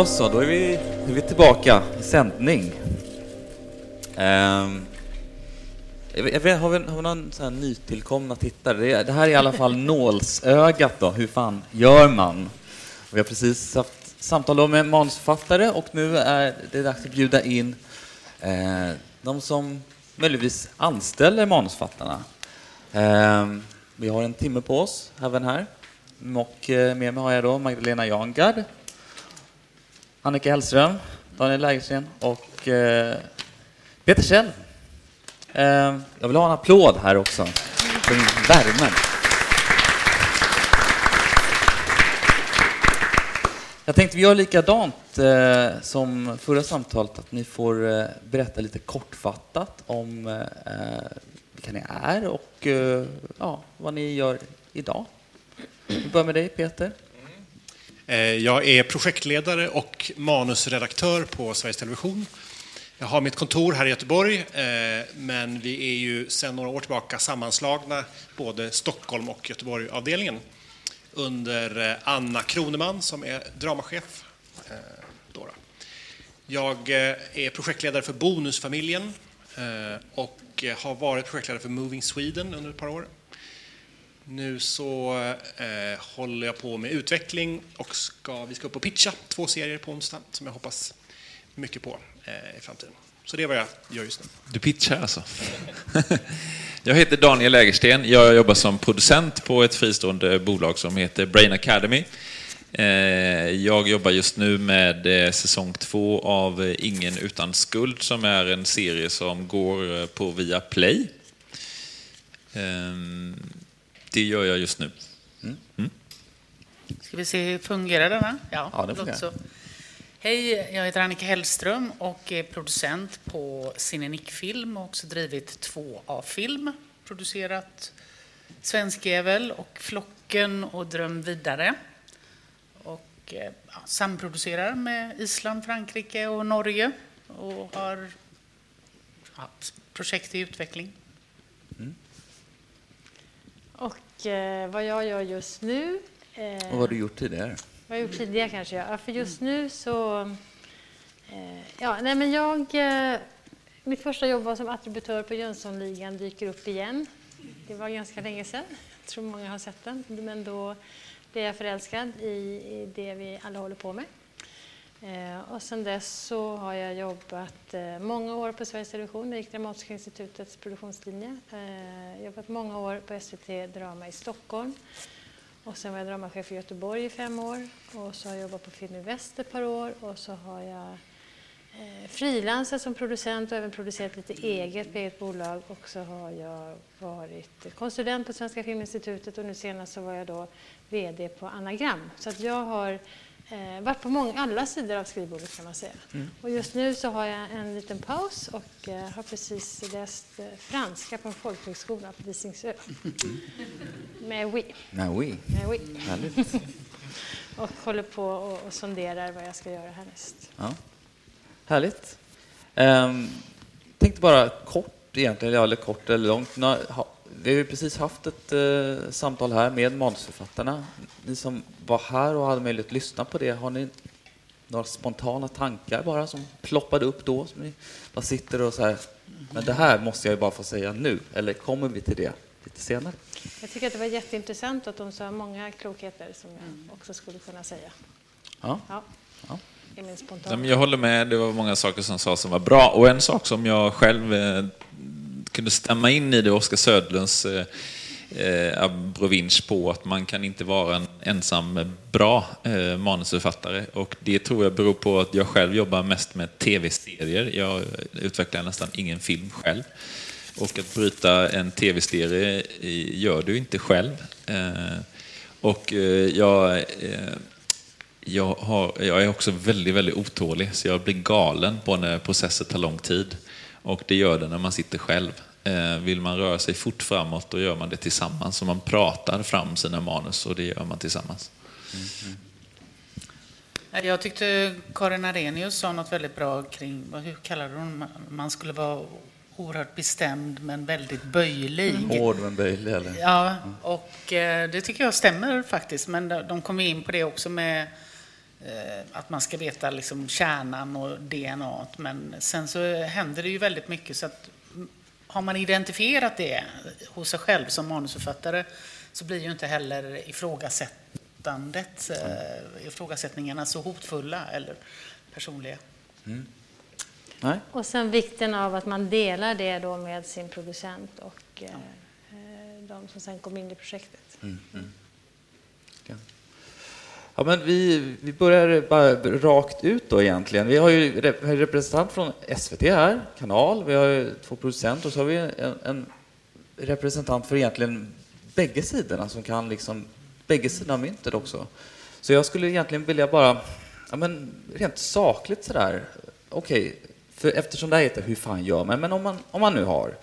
Då så, då är vi, är vi tillbaka i sändning. Um, jag vet, har, vi, har vi någon sån här nytillkomna tittare? Det, det här är i alla fall nålsögat då, hur fan gör man? Vi har precis haft samtal med manusförfattare och nu är det dags att bjuda in eh, de som möjligtvis anställer manusförfattarna. Eh, vi har en timme på oss även här. Och eh, med mig har jag då Magdalena Jangard, Annika Hellström, Daniel Lägersten och eh, Peter Kjell. Eh, jag vill ha en applåd här också för värmen. Jag tänkte vi gör likadant eh, som förra samtalet, att ni får eh, berätta lite kortfattat om eh, vilka ni är och eh, ja, vad ni gör idag. Vi börjar med dig, Peter. Eh, jag är projektledare och manusredaktör på Sveriges Television. Jag har mitt kontor här i Göteborg, eh, men vi är ju sedan några år tillbaka sammanslagna, både Stockholm och Göteborg-avdelningen, under eh, Anna Kroneman som är dramachef. Jag är projektledare för Bonusfamiljen och har varit projektledare för Moving Sweden under ett par år. Nu så eh, håller jag på med utveckling och ska, vi ska upp och pitcha två serier på onsdag som jag hoppas mycket på eh, i framtiden. Så det är vad jag gör just nu. Du pitchar alltså? jag heter Daniel Lägersten. Jag jobbar som producent på ett fristående bolag som heter Brain Academy. Eh, jag jobbar just nu med eh, säsong två av Ingen utan skuld som är en serie som går på via Play. Ehm, det gör jag just nu. Mm. Mm. Ska vi se, hur fungerar denna? Ja, ja det fungerar. Så. Hej, jag heter Annika Hellström och är producent på Cinenick Film och också drivit två A-film. Producerat Svenskjävel och Flocken och Dröm vidare. Och eh, ja, samproducerar med Island, Frankrike och Norge och har ja, projekt i utveckling. Och eh, vad jag gör just nu... Eh, och vad har du gjort tidigare? Vad jag gjort tidigare kanske, ja. För just nu så... Eh, ja, nej men jag... Eh, mitt första jobb var som attributör på Jönssonligan dyker upp igen. Det var ganska länge sedan. Jag tror många har sett den. Men då blev jag förälskad i, i det vi alla håller på med. Eh, och sen dess så har jag jobbat eh, många år på Sveriges Television, gick Dramatiska institutets produktionslinje. Eh, jobbat många år på SVT Drama i Stockholm. Och sen var jag dramachef i Göteborg i fem år. Och så har jag jobbat på Film i Väst ett par år. Och så har jag eh, frilansat som producent och även producerat lite eget på eget bolag. Och så har jag varit konsulent på Svenska Filminstitutet och nu senast så var jag då VD på Anagram. Så att jag har eh, varit på många, alla sidor av skrivbordet kan man säga. Mm. Och just nu så har jag en liten paus och eh, har precis läst eh, franska på en folkhögskola på Visingsö. Mm. Med oui. Med oui. Med oui. Härligt. och håller på och, och sonderar vad jag ska göra härnäst. Ja. Härligt. Um, tänkte bara kort egentligen, eller kort eller långt. Vi har ju precis haft ett eh, samtal här med manusförfattarna. Ni som var här och hade möjlighet att lyssna på det, har ni några spontana tankar bara som ploppade upp då? Som ni bara sitter och så här, men det här måste jag ju bara få säga nu, eller kommer vi till det lite senare? Jag tycker att det var jätteintressant att de sa många klokheter som jag också skulle kunna säga. Ja. ja. ja. Jag håller med, det var många saker som sades som var bra. Och en sak som jag själv eh, kunde stämma in i det Oskar Södlunds eh, eh abrovinsch på att man kan inte vara en ensam bra eh, manusförfattare. Och det tror jag beror på att jag själv jobbar mest med tv-serier. Jag utvecklar nästan ingen film själv. Och att bryta en tv-serie gör du inte själv. Eh, och eh, jag, eh, jag, har, jag är också väldigt, väldigt otålig, så jag blir galen på när processer tar lång tid. Och det gör det när man sitter själv. Eh, vill man röra sig fort framåt, då gör man det tillsammans. Så man pratar fram sina manus och det gör man tillsammans. Mm. Jag tyckte Karin Arrhenius sa något väldigt bra kring, hur kallade hon Man skulle vara oerhört bestämd men väldigt böjlig. Mm. Hård men böjlig eller? Ja, och eh, det tycker jag stämmer faktiskt. Men de kom in på det också med att man ska veta liksom kärnan och DNA. Men sen så händer det ju väldigt mycket så att mm, har man identifierat det hos sig själv som manusförfattare så blir ju inte heller ifrågasättandet, eh, ifrågasättningarna så hotfulla eller personliga. Nej? Och sen vikten av att man delar det då med sin producent och eh, eh, de som sen kom in i projektet. Ja, men vi, vi börjar bara rakt ut då egentligen. Vi har ju en representant från SVT här, kanal, vi har ju två producenter och så har vi en, en representant för egentligen bägge sidorna som kan liksom bägge sidorna av myntet också. Så jag skulle egentligen vilja bara, ja men rent sakligt sådär, okej, för eftersom det här heter Hur fan gör man? Men om man, om man nu har,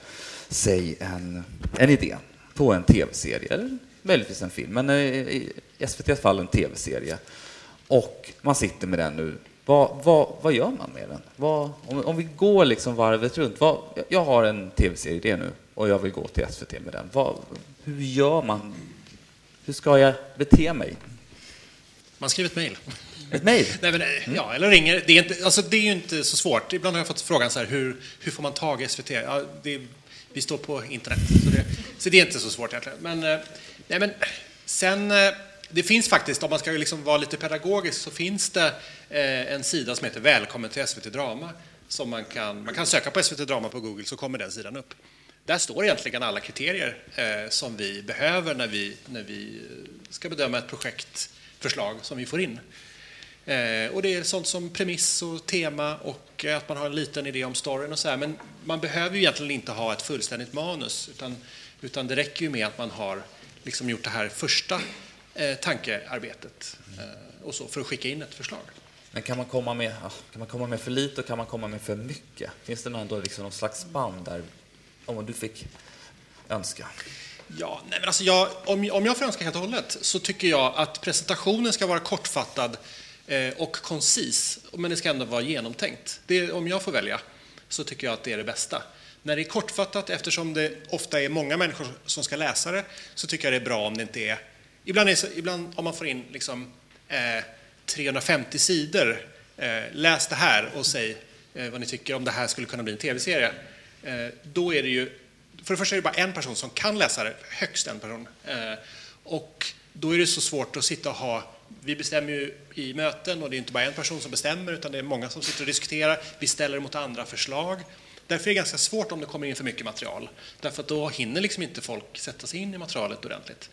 säg en, en idé på en tv-serie, eller möjligtvis en film, men i, i SVTs fall en tv-serie, och man sitter med den nu, vad, vad, vad gör man med den? Vad, om, om vi går liksom varvet runt, vad, jag har en tv-serieidé nu och jag vill gå till SVT med den. Vad, hur gör man? Hur ska jag bete mig? Man skriver ett mejl. Ett mejl? Nej, men, eh, ja, eller ringer. Det är, inte, alltså, det är ju inte så svårt. Ibland har jag fått frågan så här, hur, hur får man tag i SVT? Ja, det, vi står på internet, så det, så det är inte så svårt egentligen. Men, eh, nej, men sen, eh, det finns faktiskt, om man ska liksom vara lite pedagogisk, så finns det eh, en sida som heter Välkommen till SVT Drama. Som man, kan, man kan söka på SVT Drama på Google så kommer den sidan upp. Där står egentligen alla kriterier eh, som vi behöver när vi, när vi ska bedöma ett projektförslag som vi får in. Och det är sånt som premiss och tema och att man har en liten idé om storyn och så här. Men man behöver ju egentligen inte ha ett fullständigt manus utan, utan det räcker ju med att man har liksom gjort det här första eh, tankearbetet eh, och så för att skicka in ett förslag. Men kan man, komma med, kan man komma med för lite och kan man komma med för mycket? Finns det ändå liksom någon slags spann där, om du fick önska? Ja, nej men alltså jag, om, om jag får önska helt och hållet så tycker jag att presentationen ska vara kortfattad eh, och koncis, men det ska ändå vara genomtänkt. Det, om jag får välja så tycker jag att det är det bästa. När det är kortfattat, eftersom det ofta är många människor som ska läsa det, så tycker jag det är bra om det inte är... Ibland, är, så- ibland om man får in liksom, eh, 350 sidor, eh, läs det här och säg eh, vad ni tycker om det här skulle kunna bli en tv-serie. Eh, då är det ju för det första är det bara en person som kan läsa det, högst en person. Eh, och då är det så svårt att sitta och ha... Vi bestämmer ju i möten och det är inte bara en person som bestämmer utan det är många som sitter och diskuterar. Vi ställer mot andra förslag. Därför är det ganska svårt om det kommer in för mycket material. Därför att då hinner liksom inte folk sätta sig in i materialet ordentligt.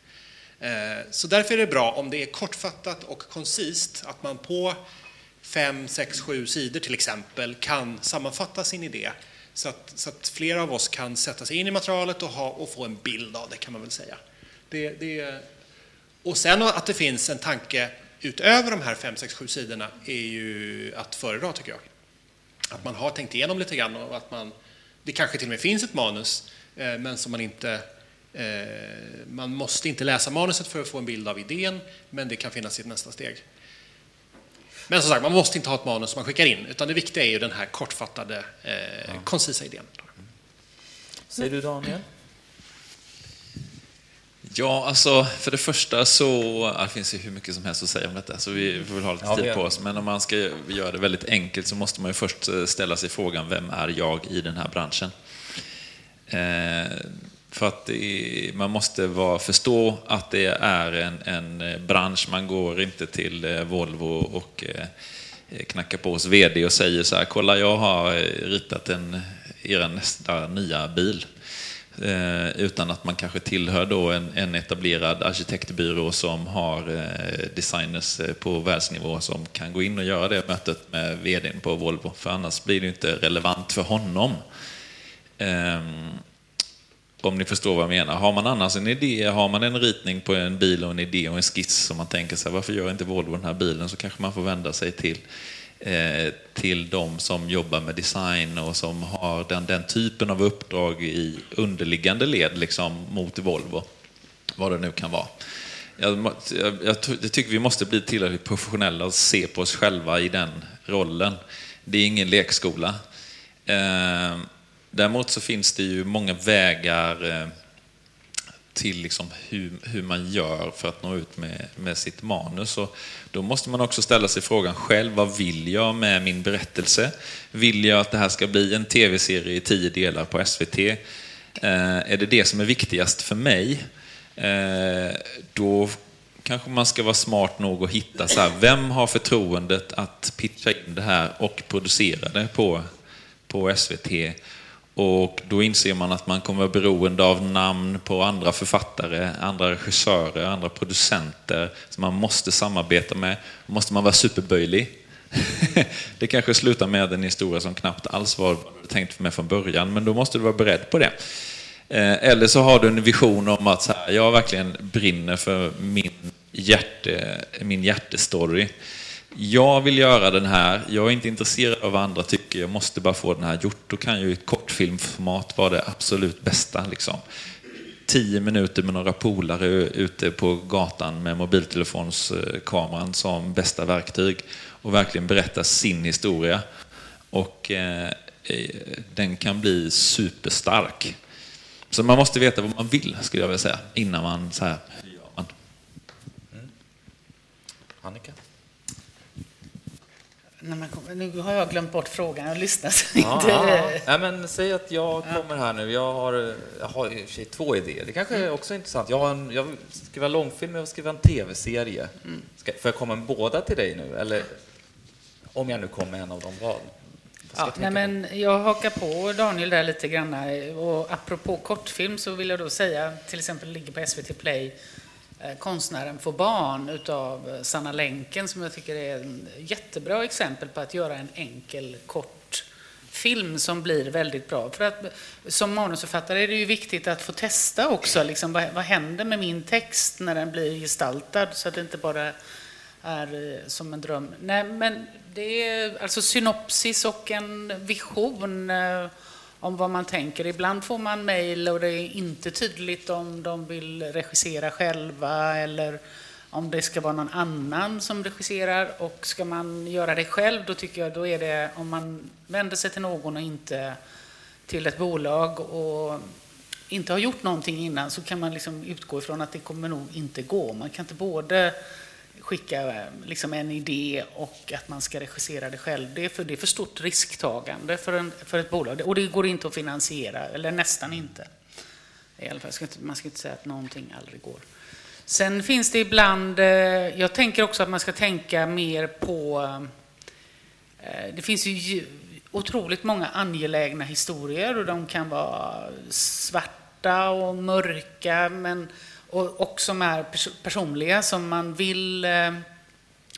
Eh, så därför är det bra om det är kortfattat och koncist, att man på fem, sex, sju sidor till exempel kan sammanfatta sin idé så att, så att flera av oss kan sätta sig in i materialet och, ha, och få en bild av det kan man väl säga. Det, det, och sen att det finns en tanke utöver de här fem, sex, sju sidorna är ju att föredra tycker jag. Att man har tänkt igenom lite grann och att man, det kanske till och med finns ett manus eh, men som man inte eh, man måste inte läsa manuset för att få en bild av idén, men det kan finnas i ett nästa steg. Men som sagt, man måste inte ha ett manus som man skickar in, utan det viktiga är ju den här kortfattade, eh, koncisa idén. Säger du Daniel? Ja, alltså för det första så, det finns ju hur mycket som helst att säga om detta, så vi får väl ha lite Ja, tid på oss. Men om man ska göra det väldigt enkelt så måste man ju först eh, ställa sig frågan, vem är jag i den här branschen? Eh, för att är, man måste vara, förstå att det är en, en eh, bransch, man går inte till eh, Volvo och eh, knackar på hos VD och säger så här, kolla jag har ritat en, er nästa nya bil. Eh, utan att man kanske tillhör då en, en etablerad arkitektbyrå som har eh, designers eh, på världsnivå som kan gå in och göra det mötet med vdn på Volvo, för annars blir det inte relevant för honom. Eh, om ni förstår vad jag menar. Har man annars en idé, har man en ritning på en bil och en idé och en skiss som man tänker sig, varför gör inte Volvo den här bilen? Så kanske man får vända sig till, eh, Eh, till de som jobbar med design och som har den, den typen av uppdrag i underliggande led liksom, mot Volvo. Vad det nu kan vara. Jag, jag, jag, jag tycker vi måste bli tillräckligt professionella och se på oss själva i den rollen. Det är ingen lekskola. Eh, däremot så finns det ju många vägar eh, till liksom hur, hur man gör för att nå ut med, med sitt manus. Och då måste man också ställa sig frågan själv, vad vill jag med min berättelse? Vill jag att det här ska bli en tv-serie i tio delar på SVT? Eh, är det det som är viktigast för mig? Eh, då kanske man ska vara smart nog att hitta så här, vem har förtroendet att pitcha in det här och producera det på, på SVT? Och då inser man att man kommer vara beroende av namn på andra författare, andra regissörer, andra producenter som man måste samarbeta med. Måste man vara superböjlig. det kanske slutar med en historia som knappt alls var tänkt med från början, men då måste du vara beredd på det. Eh, eller så har du en vision om att så här, jag verkligen brinner för min, hjärte, min hjärtestory. Jag vill göra den här, jag är inte intresserad av vad andra tycker, jag måste bara få den här gjort. Då kan ju ett kortfilmformat vara det absolut bästa. Liksom. Tio minuter med några polare ute på gatan med mobiltelefonskameran som bästa verktyg och verkligen berätta sin historia. Och eh, eh, den kan bli superstark. Så man måste veta vad man vill, skulle jag vilja säga, innan man så här, hur gör man? Mm. Annika? Nej, men, nu har jag glömt bort frågan, jag lyssnar ja, inte. Ja. men säg att jag kommer här nu, jag har, jag har i och för sig två idéer. Det kanske är också intressant. Jag, har en, jag vill skriva långfilm, jag vill skriva en tv-serie. Mm. Får jag komma med båda till dig nu? Eller om jag nu kommer en av dem, vad? Ja, nej, men jag hakar på Daniel där lite grann. Och apropå kortfilm så vill jag då säga, till exempel ligger på SVT Play Eh, konstnären får barn utav eh, Sanna Länken som jag tycker är ett jättebra exempel på att göra en enkel kort film som blir väldigt bra. För att som manusförfattare är det ju viktigt att få testa också, liksom, vad, vad händer med min text när den blir gestaltad så att det inte bara är eh, som en dröm. Nej, men det är alltså synopsis och en vision eh, om vad man tänker. Ibland får man mejl och det är inte tydligt om de vill regissera själva eller om det ska vara någon annan som regisserar. Och ska man göra det själv, då tycker jag då är det om man vänder sig till någon och inte till ett bolag och inte har gjort någonting innan så kan man liksom utgå ifrån att det kommer nog inte gå. Man kan inte både skicka liksom en idé och att man ska regissera det själv. Det är för, det är för stort risktagande för, en, för ett bolag. Och det går inte att finansiera, eller nästan inte. I alla fall, man ska inte säga att någonting aldrig går. Sen finns det ibland, eh, jag tänker också att man ska tänka mer på, eh, det finns ju otroligt många angelägna historier och de kan vara svarta och mörka, men och, och som är personliga, som man vill eh,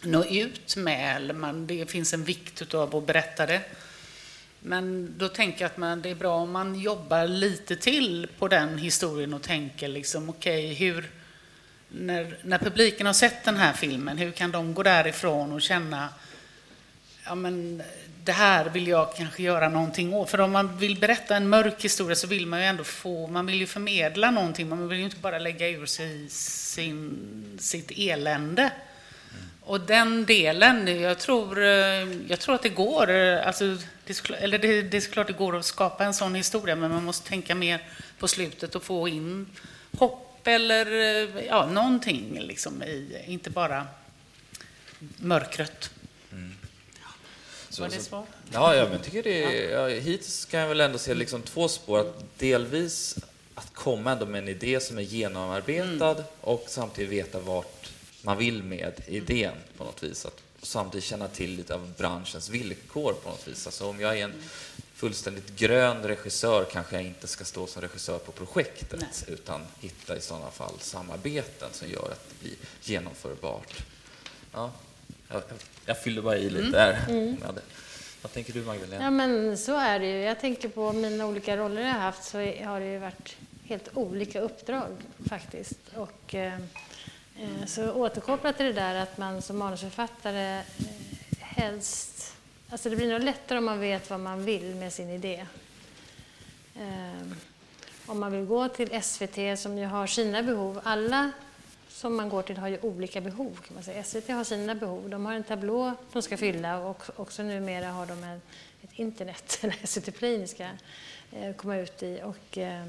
nå ut med. Eller man, det finns en vikt av att berätta det. Men då tänker jag att man, det är bra om man jobbar lite till på den historien och tänker liksom, okej, okay, hur... När, när publiken har sett den här filmen, hur kan de gå därifrån och känna ja, men det här vill jag kanske göra någonting åt. För om man vill berätta en mörk historia så vill man ju ändå få, man vill ju förmedla någonting. Man vill ju inte bara lägga ur sig sin, sitt elände. Mm. Och den delen, jag tror, jag tror att det går. Alltså, det, eller det, det är såklart det går att skapa en sån historia, men man måste tänka mer på slutet och få in hopp eller ja, någonting liksom i, inte bara mörkret. Så, Var det svar? Ja, ja, men tycker det ja, hittills kan jag väl ändå se liksom två spår. Att delvis att komma ändå med en idé som är genomarbetad mm. och samtidigt veta vart man vill med idén på något vis. Att samtidigt känna till lite av branschens villkor på något vis. Alltså om jag är en fullständigt grön regissör kanske jag inte ska stå som regissör på projektet Nej. utan hitta i sådana fall samarbeten som gör att det blir genomförbart. Ja, jag, jag fyller bara i lite mm. där. Mm. Vad tänker du Magdalena? Ja men så är det ju. Jag tänker på mina olika roller jag har haft så har det ju varit helt olika uppdrag faktiskt. Och, eh, eh så återkopplat till det där att man som manusförfattare eh, helst... Alltså det blir nog lättare om man vet vad man vill med sin idé. Eh, om man vill gå till SVT som ju har sina behov. Alla som man går till har ju olika behov. Kan man säga. SVT har sina behov. De har en tablå de ska fylla och också numera har de en, ett internet, eller SVT Play ni ska eh, komma ut i. Och, eh,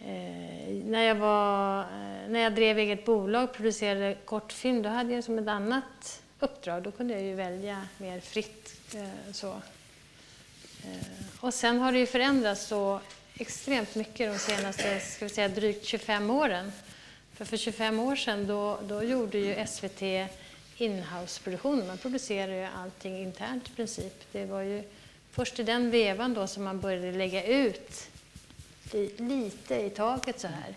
eh, när, jag var, eh, när jag drev eget bolag och producerade kortfilm, då hade jag som ett annat uppdrag. Då kunde jag ju välja mer fritt. Eh, så. Eh, och sen har det ju förändrats så extremt mycket de senaste ska vi säga, drygt 25 åren. För, för 25 år sedan då, då gjorde ju SVT inhouse-produktion. Man producerade ju allting internt i princip. Det var ju först i den vevan då som man började lägga ut i, lite i taget så här.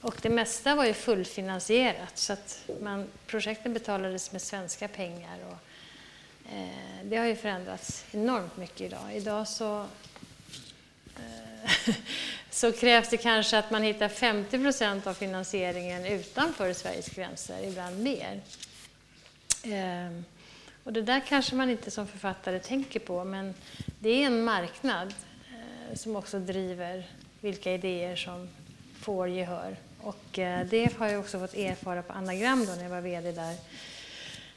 Och det mesta var ju fullfinansierat så att man, projekten betalades med svenska pengar. Och, eh, det har ju förändrats enormt mycket idag. Idag så, eh, så krävs det kanske att man hittar 50 procent av finansieringen utanför Sveriges gränser, ibland mer. Ehm, och det där kanske man inte som författare tänker på, men det är en marknad eh, som också driver vilka idéer som får gehör. Och eh, det har jag också fått erfara på Anagram då när jag var VD där.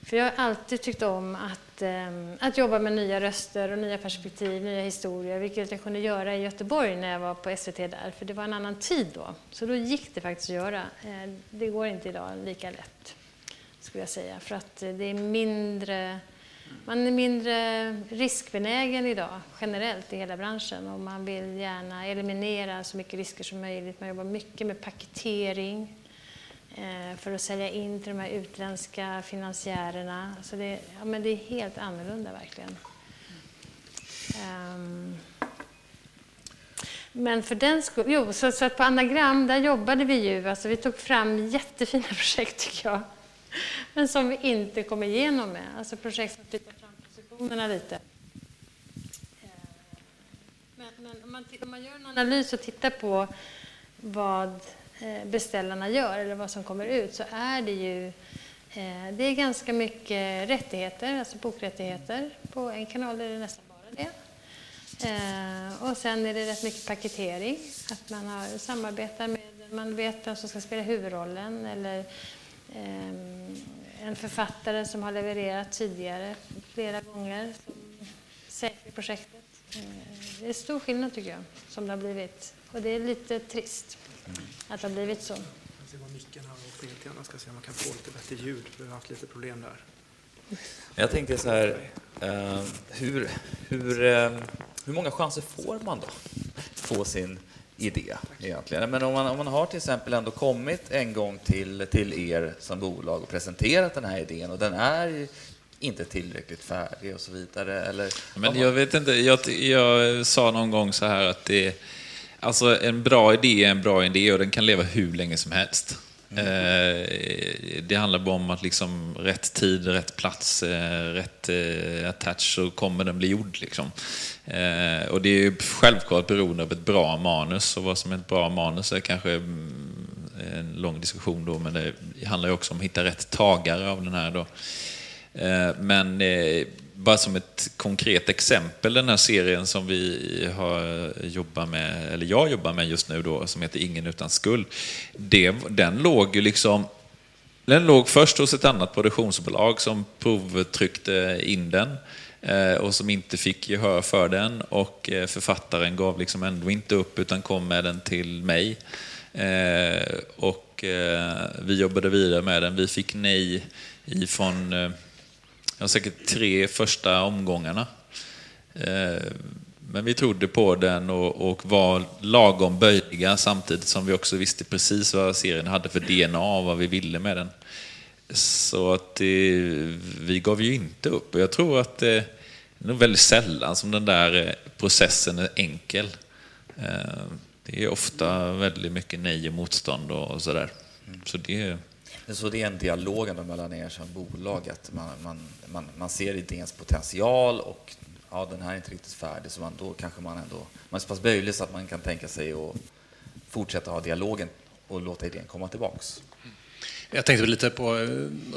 För jag har alltid tyckt om att, eh, att jobba med nya röster och nya perspektiv, nya historier, vilket jag kunde göra i Göteborg när jag var på SVT där, för det var en annan tid då. Så då gick det faktiskt att göra. Eh, det går inte idag lika lätt, skulle jag säga, för att eh, det är mindre man är mindre riskbenägen idag generellt i hela branschen och man vill gärna eliminera så mycket risker som möjligt. Man jobbar mycket med paketering Eh, för att sälja in till de här utländska finansiärerna. Så det, ja, men det är helt annorlunda verkligen. Um, men för den skull, jo, så, så att på Anagram där jobbade vi ju, alltså vi tog fram jättefina projekt tycker jag. Men som vi inte kom igenom med, alltså projekt som flyttar fram positionerna lite. Ehm, men, men om, man, om man gör en analys och tittar på vad Eh, beställarna gör eller vad som kommer ut så är det ju eh, det är ganska mycket rättigheter, alltså bokrättigheter. På en kanal är det nästan bara det. Eh, och sen är det rätt mycket paketering, att man har, samarbetar med, man vet vem som ska spela huvudrollen eller en författare som har levererat tidigare flera gånger som säkert projektet. Det är stor skillnad tycker jag, som det har blivit. Och det är lite trist att det har blivit så. Jag ska micken här och lite grann. ska se om man kan få lite bättre ljud. Vi har haft lite problem där. Jag tänkte så här, uh, hur, hur, uh, hur många chanser får man då? Få sin idé egentligen. Men om man, om man har till exempel ändå kommit en gång till, till er som bolag och presenterat den här idén och den är inte tillräckligt färdig och så vidare. Eller, Men jag vet inte, jag, jag sa någon gång så här att det, alltså en bra idé är en bra idé och den kan leva hur länge som helst. Mm. Det handlar bara om att liksom rätt tid, rätt plats, eh, rätt eh, attach så kommer den bli gjord. Liksom. Och det är självklart beroende av ett bra manus och vad som är ett bra manus är kanske mm, en lång diskussion då, men det handlar ju också om att hitta rätt tagare av den här. Då. Men bara som ett konkret exempel, den här serien som vi har jobbat med, eller jag jobbar med just nu då, som heter Ingen utan skuld. Det, den låg ju liksom den låg först hos ett annat produktionsbolag som provtryckte in den eh, och som inte fick gehör för den och eh, författaren gav liksom ändå inte upp utan kom med den till mig. Eh, och vi jobbade vidare med den. Vi fick nej ifrån ja, säkert tre första omgångarna. Eh, men vi trodde på den och, och, var lagom böjliga samtidigt som vi också visste precis vad serien hade för DNA och vad vi ville med den. Så att det, vi gav ju inte upp. Och jag tror att eh, det är nog väldigt sällan som den där processen är enkel. Det är ofta väldigt mycket nej och motstånd och sådär. Så det så det är en dialog mellan er som bolag, att man, man, man, man ser idéns potential och ja, den här är inte riktigt färdig, så man, då kanske man ändå... Man är så pass böjlig så att man kan tänka sig att fortsätta ha dialogen och låta idén komma tillbaks. Jag tänkte lite på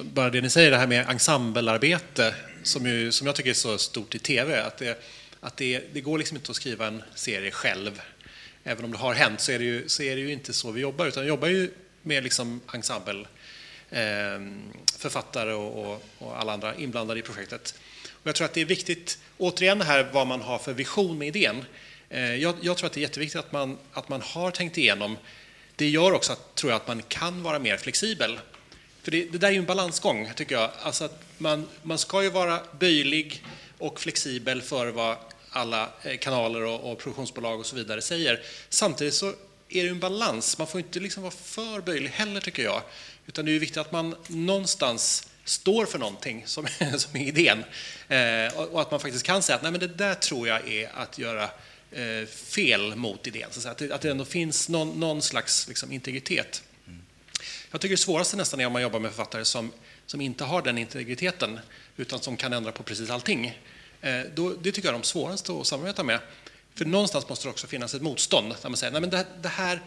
bara det ni säger, det här med ensemblearbete som, ju, som jag tycker är så stort i tv. Att, det, att det, det går liksom inte att skriva en serie själv. Även om det har hänt så är det ju, så är det ju inte så vi jobbar, utan vi jobbar ju med liksom ensemble Ehm, författare och, och, alla andra inblandade i projektet. Och jag tror att det är viktigt, återigen här vad man har för vision med idén. Eh, jag, jag tror att det är jätteviktigt att man, att man har tänkt igenom. Det gör också att, tror jag, att man kan vara mer flexibel. För det, det där är ju en balansgång, tycker jag. Alltså att man, man ska ju vara böjlig och flexibel för vad alla eh, kanaler och, och produktionsbolag och så vidare säger. Samtidigt så är det en balans. Man får inte liksom vara för böjlig heller, tycker jag. Utan det är viktigt att man någonstans står för någonting som, som är idén. Eh, och, och, att man faktiskt kan säga att Nej, men det där tror jag är att göra eh, fel mot idén. Så att, det, att det ändå finns någon, någon slags liksom, integritet. Jag tycker det svåraste nästan är om man jobbar med författare som, som inte har den integriteten utan som kan ändra på precis allting. Eh, då, det tycker jag är de svåraste att samarbeta med. För någonstans måste det också finnas ett motstånd där man säger Nej, men det, det här,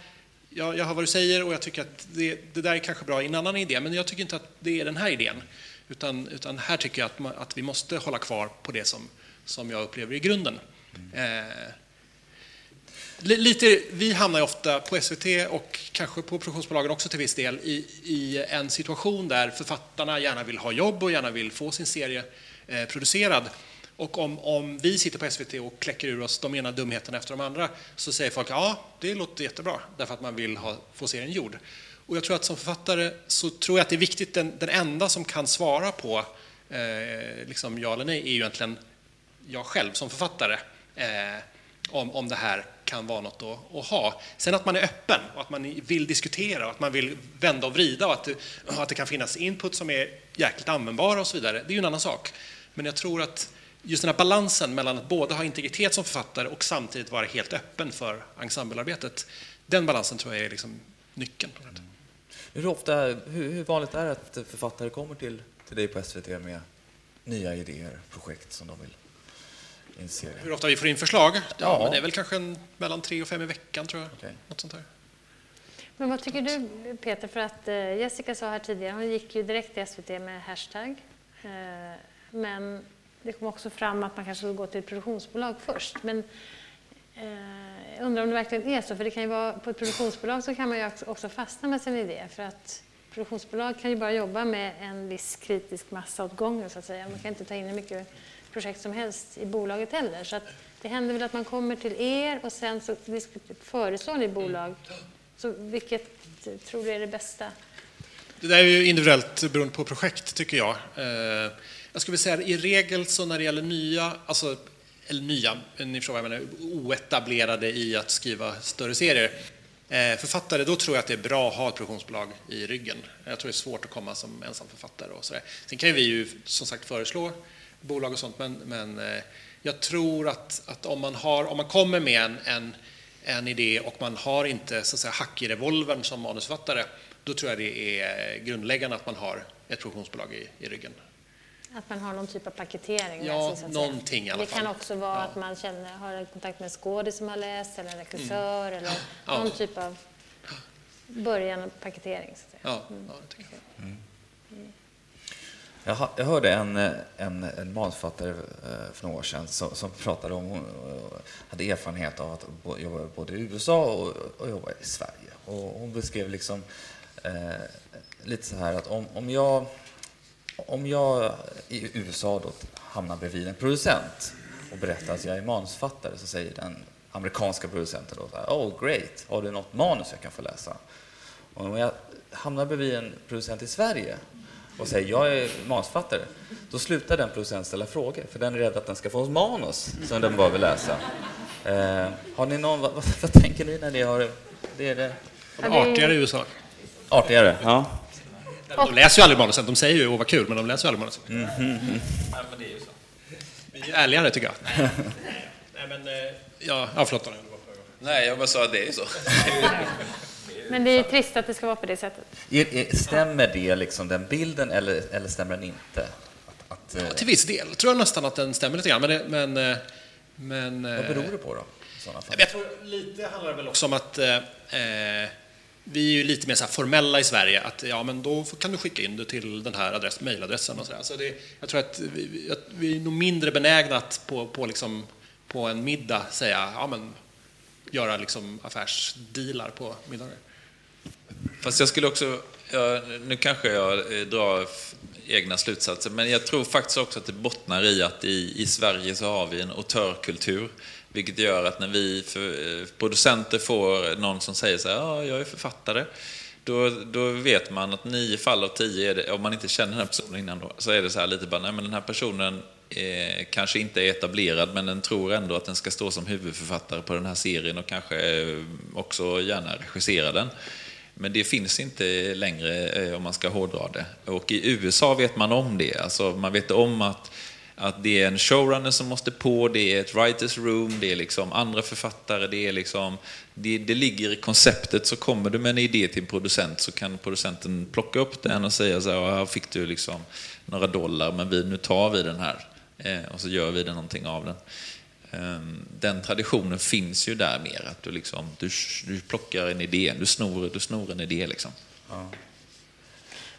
jag, jag hör vad du säger och jag tycker att det, det, där är kanske bra i en annan idé, men jag tycker inte att det är den här idén. Utan, utan här tycker jag att, man, att vi måste hålla kvar på det som, som jag upplever i grunden. Mm. Eh, lite, vi hamnar ju ofta på SVT och kanske på produktionsbolagen också till viss del i, i en situation där författarna gärna vill ha jobb och gärna vill få sin serie eh, producerad. Och om, om vi sitter på SVT och kläcker ur oss de ena dumheterna efter de andra så säger folk ja, det låter jättebra därför att man vill ha, få serien gjord. Och jag tror att som författare så tror jag att det är viktigt, den, den enda som kan svara på eh, liksom ja eller nej är ju egentligen jag själv som författare. Eh, om, om det här kan vara något att, att, ha. Sen att man är öppen och att man vill diskutera och att man vill vända och vrida och att det, och att det kan finnas input som är jäkligt användbara och så vidare, det är ju en annan sak. Men jag tror att just den här balansen mellan att både ha integritet som författare och samtidigt vara helt öppen för ensemblearbetet, den balansen tror jag är liksom nyckeln. Mm. Hur, ofta, hur, hur, vanligt är det att författare kommer till, till dig på SVT med nya idéer, projekt som de vill initiera? Hur ofta vi får in förslag? Ja, ja. Men det är väl kanske en, mellan tre och fem i veckan, tror jag. Okay. Något sånt där. Men vad tycker du, Peter? För att eh, Jessica sa här tidigare, hon gick ju direkt till SVT med hashtag. Eh, men det kom också fram att man kanske skulle gå till ett produktionsbolag först. Men eh, jag undrar om det verkligen är så, för det kan ju vara, på ett produktionsbolag så kan man ju också fastna med sin idé. För att produktionsbolag kan ju bara jobba med en viss kritisk massa åt gången, så att säga. Man kan inte ta in hur mycket projekt som helst i bolaget heller. Så att det händer väl att man kommer till er och sen så föreslår ni bolag. Så vilket tror du är det bästa? Det där är ju individuellt beroende på projekt, tycker jag. Eh, jag skulle säga i regel så när det gäller nya, alltså, eller nya, ni förstår vad jag menar, oetablerade i att skriva större serier, eh, författare, då tror jag att det är bra att ha ett produktionsbolag i ryggen. Jag tror det är svårt att komma som ensam författare och sådär. Sen kan vi ju som sagt föreslå bolag och sånt, men, men eh, jag tror att, att om, man har, om man kommer med en, en, en idé och man har inte så att säga, hack i revolvern som manusförfattare, då tror jag det är grundläggande att man har ett produktionsbolag i, i ryggen. Att man har någon typ av paketering? Ja, alltså, någonting i alla fall. Det kan också vara ja. att man känner, har en kontakt med en skådis som har läst, eller en regissör, mm. eller ja. någon typ av början av paketering. Så att säga. Mm. Ja, det tycker jag. Mm. Jag, jag hörde en, en, en manusförfattare eh, för några år sedan som, som pratade om, hon eh, hade erfarenhet av att jobba både i USA och, och jobba i Sverige. Och hon beskrev liksom eh, lite så här att om, om, jag, om jag i USA då hamnar bredvid en producent och berättar att jag är manusförfattare så säger den amerikanska producenten då så här, Oh great, har du något manus jag kan få läsa? Och om jag hamnar bredvid en producent i Sverige och säger jag är manusförfattare, då slutar den producenten ställa frågor, för den är rädd att den ska få ett manus som den bara vill läsa. Eh, har ni någon, vad, vad, vad, tänker ni när ni har det? Är det... Artigare i USA. Artigare, ja. De läser ju aldrig manusen, de säger ju åh vad kul, men de läser ju aldrig manusen. Mm, mm, mm. Ja, men det är ju så. Vi är ärligare tycker jag. Nej, men, eh, ja, ja, förlåt. Nej, jag bara sa att det är så. Men det är trist att det ska vara på det sättet. Stämmer det, liksom, den bilden, eller, eller stämmer den inte? Att, att, ja, till viss del tror jag nästan att den stämmer lite grann. Men, det, men, eh, men, Vad beror det på då? Jag tror lite handlar det väl också om att eh, vi är ju lite mer så formella i Sverige, att ja, men då kan du skicka in det till den här adress, mejladressen och så, där. så det, Jag tror att vi, att vi är nog mindre benägna att på, på, liksom, på en middag säga, ja men göra liksom affärsdealar på middagar. Fast jag skulle också, ja, nu kanske jag eh, drar egna slutsatser, men jag tror faktiskt också att det bottnar i att i, i Sverige så har vi en autörkultur. Vilket gör att när vi för, eh, producenter får någon som säger så här, ja, jag är författare, då, då vet man att nio fall av tio, är det, om man inte känner den här personen innan då, så är det så här lite bara, nej men den här personen är, kanske inte är etablerad, men den tror ändå att den ska stå som huvudförfattare på den här serien och kanske eh, också gärna regissera den. Men det finns inte längre eh, om man ska hårdra det. Och i USA vet man om det. Alltså man vet om att, att det är en showrunner som måste på, det är ett writers room, det är liksom andra författare, det är liksom... Det, det ligger i konceptet, så kommer du med en idé till en producent så kan producenten plocka upp den och säga så här, här fick du liksom några dollar, men vi, nu tar vi den här. Eh, och så gör vi det någonting av den. Eh, den traditionen finns ju där mer, att du, liksom, du, du plockar en idé, du snor, du snor en idé. Liksom. Ja.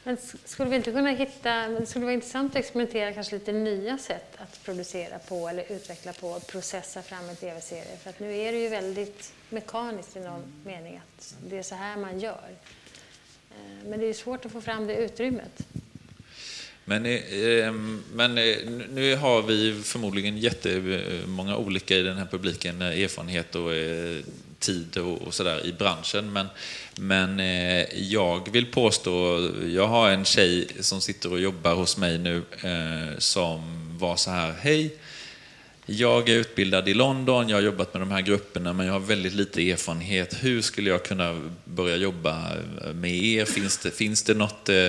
Men skulle vi inte kunna hitta, det skulle vara intressant att experimentera kanske lite nya sätt att producera på eller utveckla på, processa fram en tv-serie. För att nu är det ju väldigt mekaniskt i någon mening att det är så här man gör. Eh, men det är svårt att få fram det utrymmet. Men, eh, ehm, men eh, nu har vi förmodligen jättemånga olika i den här publiken, erfarenhet och tid och, sådär i branschen. Men, men eh, jag vill påstå, jag har en tjej som sitter och jobbar hos mig nu eh, som var så här, hej, jag är utbildad i London, jag har jobbat med de här grupperna men jag har väldigt lite erfarenhet. Hur skulle jag kunna börja jobba med er? Finns det, finns det något eh,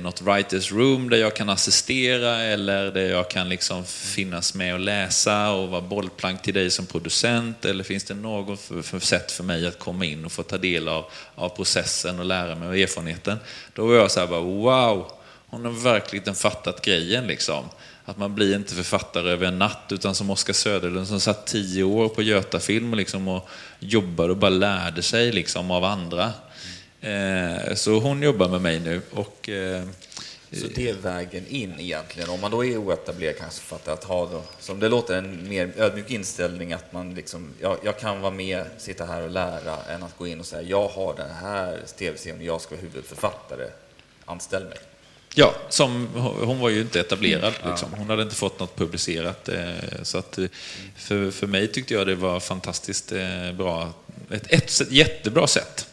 något writers room där jag kan assistera eller där jag kan liksom finnas med och läsa och vara bollplank till dig som producent? Eller finns det något för, för sätt för mig att komma in och få ta del av, av processen och lära mig av erfarenheten? Då var jag så här bara, wow, hon har verkligen fattat grejen liksom. Att man blir inte författare över en natt, utan som Oskar Söderlund som satt tio år på Götafilm liksom, och jobbade och bara lärde sig liksom, av andra. Eh, så hon jobbar med mig nu. Och, eh, så det är vägen in egentligen, om man då är oetablerad kanske för att ha, då, som det låter, en mer ödmjuk inställning att man liksom, jag, jag, kan vara med, sitta här och lära, än att gå in och säga, jag har den här tv-serien och jag ska vara huvudförfattare, anställ mig. Ja, som, hon var ju inte etablerad. Liksom. Hon hade inte fått något publicerat. Eh, så att för, för mig tyckte jag det var fantastiskt bra. Ett, ett jättebra sätt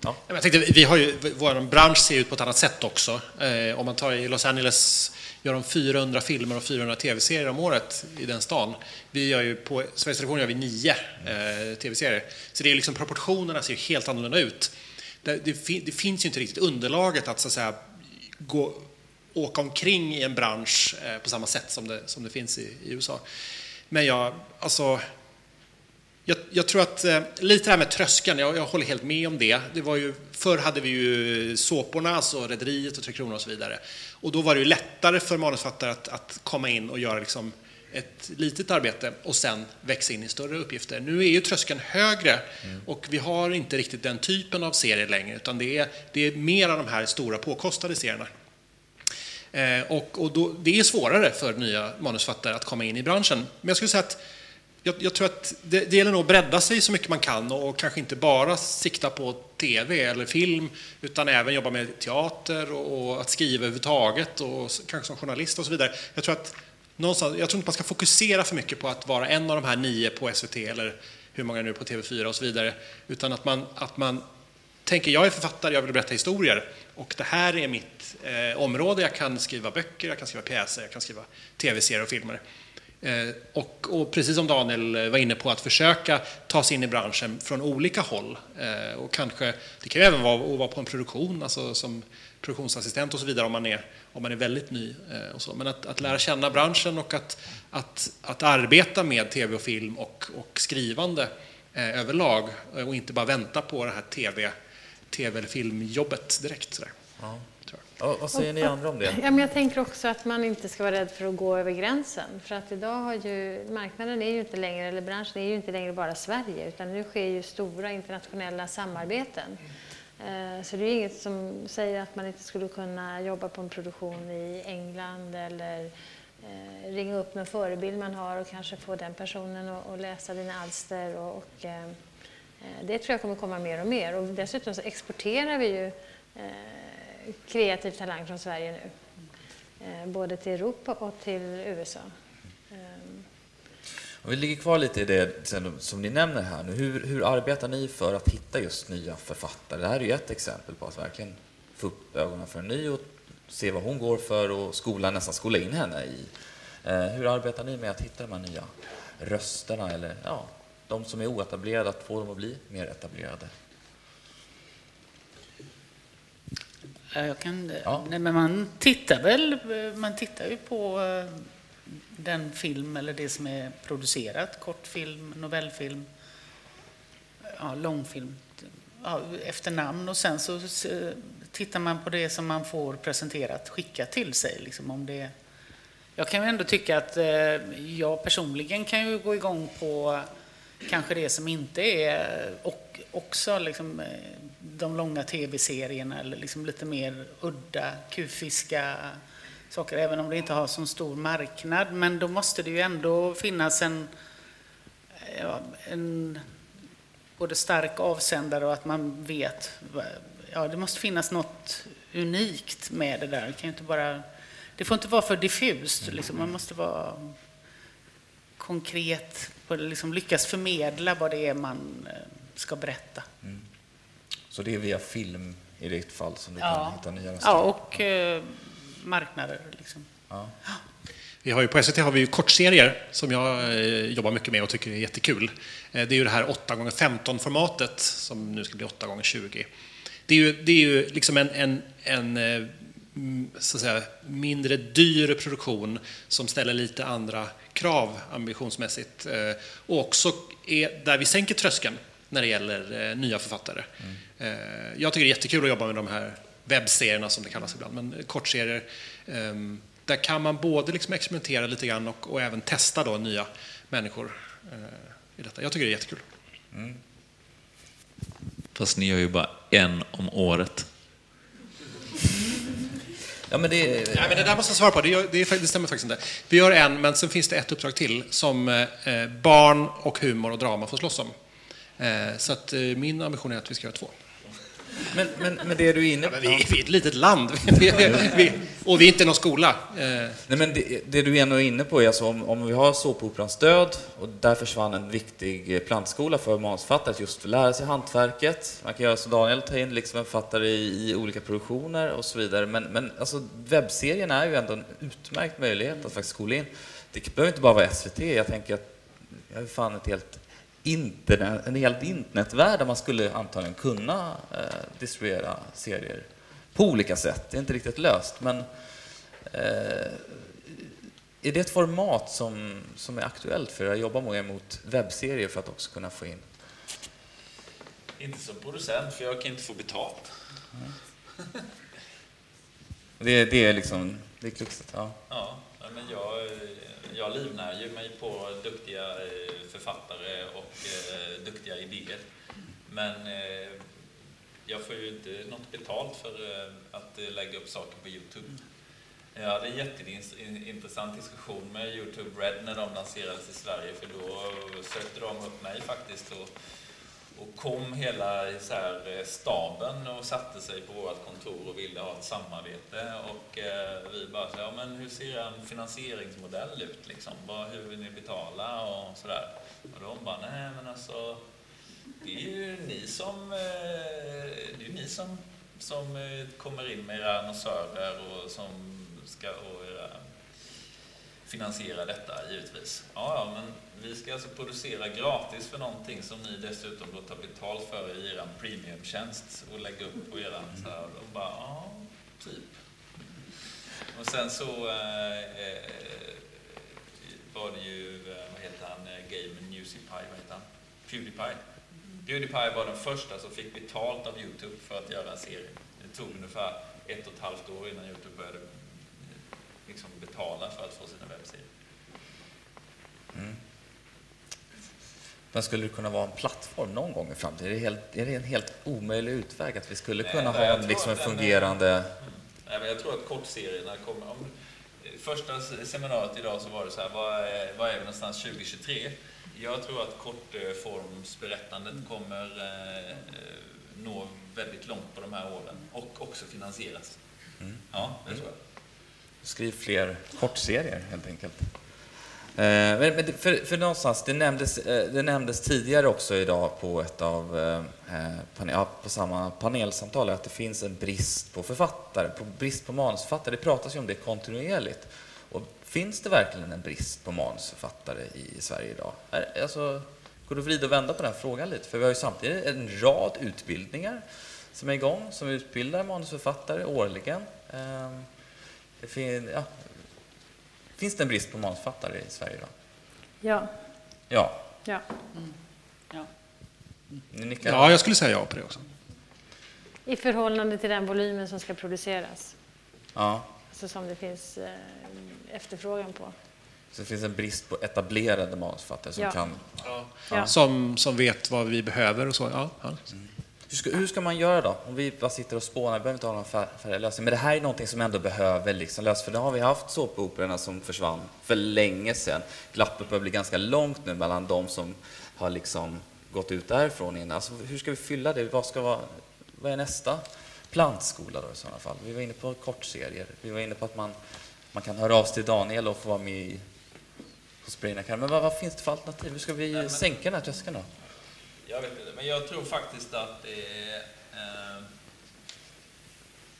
Ja. Jag tänkte, vi har ju, vår bransch ser ut på ett annat sätt också. Eh, om man tar i Los Angeles gör de 400 filmer och 400 tv-serier om året i den stan. Vi gör ju på Sveriges Television gör vi nio eh, tv-serier. Så det är liksom, proportionerna ser ju helt annorlunda ut. Det, det, det, finns ju inte riktigt underlaget att, så att säga, gå, åka omkring i en bransch eh, på samma sätt som det, som det finns i, i USA. Men jag, alltså, jag, jag, tror att eh, lite det här med tröskeln, jag, jag, håller helt med om det. det var ju, förr hade vi ju såporna, alltså Rederiet och Tre Kronor och så vidare. Och då var det ju lättare för manusfattare att, att komma in och göra liksom ett litet arbete och sen växa in i större uppgifter. Nu är ju tröskeln högre mm. och vi har inte riktigt den typen av serier längre, utan det är, det är mer av de här stora påkostade serierna. Eh, och, och då, det är svårare för nya manusfattare att komma in i branschen. Men jag skulle säga att jag, jag, tror att det, det gäller nog att bredda sig så mycket man kan och, och, kanske inte bara sikta på tv eller film utan även jobba med teater och, och att skriva överhuvudtaget och kanske som journalist och så vidare. Jag tror, att någonstans, jag tror inte man ska fokusera för mycket på att vara en av de här nio på SVT eller hur många nu på TV4 och så vidare utan att man, att man tänker jag är författare, jag vill berätta historier och det här är mitt eh, område. Jag kan skriva böcker, jag kan skriva pjäser, jag kan skriva tv-serier och filmer. Eh, och, och, precis som Daniel eh, var inne på, att försöka ta sig in i branschen från olika håll. Eh, och kanske, det kan ju även vara att vara på en produktion, alltså som produktionsassistent och så vidare om man är, om man är väldigt ny. Och så. Men att, att lära känna branschen och att, att, att arbeta med tv och film och, och skrivande överlag och inte bara vänta på det här tv, TV eller filmjobbet direkt. Sådär. Ja. Och, vad säger ni andra om det? Ja, men jag tänker också att man inte ska vara rädd för att gå över gränsen. För att idag har ju, marknaden är ju inte längre, eller branschen är ju inte längre bara Sverige, utan nu sker ju stora internationella samarbeten. Eh, så det är inget som säger att man inte skulle kunna jobba på en produktion i England eller eh, ringa upp någon förebild man har och kanske få den personen att läsa dina alster. Och, eh, det tror jag kommer komma mer och mer. Och dessutom så exporterar vi ju kreativ talang från Sverige nu. Eh, både till Europa och till USA. Eh, Om vi ligger kvar lite i det som ni nämner här nu. Hur, hur arbetar ni för att hitta just nya författare? Det här är ju ett exempel på att verkligen få upp ögonen för en ny och se vad hon går för och skola, nästan skola in henne i. Eh, hur arbetar ni med att hitta de här nya rösterna eller ja, de som är oetablerade, att få dem att bli mer etablerade? Jag kan, ja. nej, men man tittar väl, man tittar ju på eh, den film eller det som är producerat, kortfilm, novellfilm, ja, långfilm, ja, efter namn och sen så tittar man på det som man får presenterat, skickat till sig. Liksom om det, jag kan ju ändå tycka att eh, jag personligen kan ju gå igång på kanske det som inte är och också liksom, eh, de långa tv-serierna eller liksom lite mer udda, kufiska saker, även om det inte har så stor marknad. Men då måste det ju ändå finnas en, eh, ja, en både stark avsändare och att man vet. Eh, ja, det måste finnas något unikt med det där. Det, kan inte bara, det får inte vara för diffust. Liksom. Man måste vara konkret, liksom lyckas förmedla vad det är man eh, ska berätta. Mm. Så det är via film i ditt fall som du ja. kan hitta nya röster? Ja, och eh, marknader. Liksom. Ja. Vi har ju, på SVT har vi ju kortserier som jag eh, jobbar mycket med och tycker är jättekul. Eh, det är ju det här 8x15-formatet som nu ska bli 8x20. Det är ju, det är ju liksom en, en, en så att säga, mindre dyr produktion som ställer lite andra krav ambitionsmässigt och också är där vi sänker tröskeln när det gäller nya författare. Mm. Jag tycker det är jättekul att jobba med de här webbserierna som det kallas ibland, men kortserier. Ehm, där kan man både liksom experimentera lite grann och, och även testa då nya människor eh, i detta. Jag tycker det är jättekul. Mm. Fast ni gör ju bara en om året. Ja, men det... Nej, men det där måste jag svara på. Det, gör, det, det, stämmer faktiskt inte. Vi gör en, men sen finns det ett uppdrag till som eh, eh, barn och humor och drama får slåss om. Eh, så att, eh, min ambition är att vi ska göra två. Men, men, men det du är inne på... Ja, vi, vi, är ett litet land vi, och vi är inte någon skola. Eh. Nej, men det, det, du är inne på är alltså om, om vi har såpoperans död och där försvann en viktig plantskola för manusförfattare just för att lära sig hantverket. Man kan göra som Daniel, ta in liksom en författare i, i, olika produktioner och så vidare. Men, men alltså, webbserien är ju ändå en utmärkt möjlighet att faktiskt skola in. Det behöver inte bara vara SVT. Jag tänker att jag har fan ett helt internet, en hel internetvärld där man skulle antagligen kunna eh, distribuera serier på olika sätt. Det är inte riktigt löst, men eh, är det ett format som, som är aktuellt för er att jobba med mot webbserier för att också kunna få in? Inte som producent, för jag kan inte få betalt. Mm. det, det är liksom, det är kluxigt, ja. Ja, men jag, jag livnär ju mig på duktiga eh, författare och eh, duktiga idéer. Men eh, jag får ju inte något betalt för eh, att eh, lägga upp saker på Youtube. Jag hade en jätteintressant diskussion med Youtube Red när de lanserades i Sverige för då sökte de upp mig faktiskt och, och kom hela så här, eh, staben och satte sig på vårt kontor och ville ha ett samarbete och eh, vi bara så, ja men hur ser en finansieringsmodell ut liksom? hur vill ni betala och sådär? Och de bara, nej men alltså, det är ju ni som, eh, det är ni som, som eh, kommer in med era annonsörer och som ska och era, finansiera detta givetvis. Ja, ja, men vi ska alltså producera gratis för någonting som ni dessutom då tar betalt för i er premiumtjänst och lägga upp på eran så här. och bara, ja, typ. Och sen så eh, eh var det ju, eh, vad heter han, eh, Game Newsipie, vad heter han? Pewdiepie. Pewdiepie var den första som fick betalt av Youtube för att göra en serie. Det tog ungefär ett och ett halvt år innan Youtube började liksom betala för att få sina webbserier. Mm. Men skulle det kunna vara en plattform någon gång i framtiden? Är det, helt, är det en helt omöjlig utväg att vi skulle kunna nej, ha en, liksom en fungerande... Är, nej, men jag tror att kortserierna kommer... Om, första seminariet idag så var det så här, vad är, vad är vi någonstans 2023? Jag tror att kortformsberättandet kommer eh, nå väldigt långt på de här åren och också finansieras. Mm. Ja, det tror jag. Skriv fler kortserier helt enkelt. Eh, men, för, för någonstans, det nämndes, eh, det nämndes tidigare också idag på ett av eh, på samma panelsamtal att det finns en brist på författare, på brist på manusförfattare. Det pratas ju om det kontinuerligt. Och finns det verkligen en brist på manusförfattare i Sverige idag? Alltså, går det att vrida och vända på den frågan lite? För vi har ju samtidigt en rad utbildningar som är igång, som utbildar manusförfattare årligen. Ehm, det fin, ja. Finns det en brist på manusförfattare i Sverige idag? Ja. Ja. Ja. Mm. Ja. Ni nickar. Ja, jag skulle säga ja på det också. I förhållande till den volymen som ska produceras. Ja. Alltså som det finns eh, efterfrågan på. Så det finns en brist på etablerade manusförfattare som Ja. kan... Ja. Som, som vet vad vi behöver och så. Ja, ja. Hur ska, hur ska man göra då? Om vi bara sitter och spånar, vi behöver inte ha någon fär- färdig lösning. Men det här är någonting som ändå behöver liksom lösas. För det har vi haft såpoperorna som försvann för länge sedan. Glappet börjar bli ganska långt nu mellan de som har liksom gått ut därifrån innan. Alltså, hur ska vi fylla det? Vad, ska vara, vad är nästa plantskola då i sådana fall? Vi var inne på kortserier. Vi var inne på att man, man kan höra av sig till Daniel och få vara med i, hos Brain. Men vad, vad finns det för alternativ? Hur ska vi sänka den här tröskeln då? Jag vet inte, men jag tror faktiskt att det är... Eh,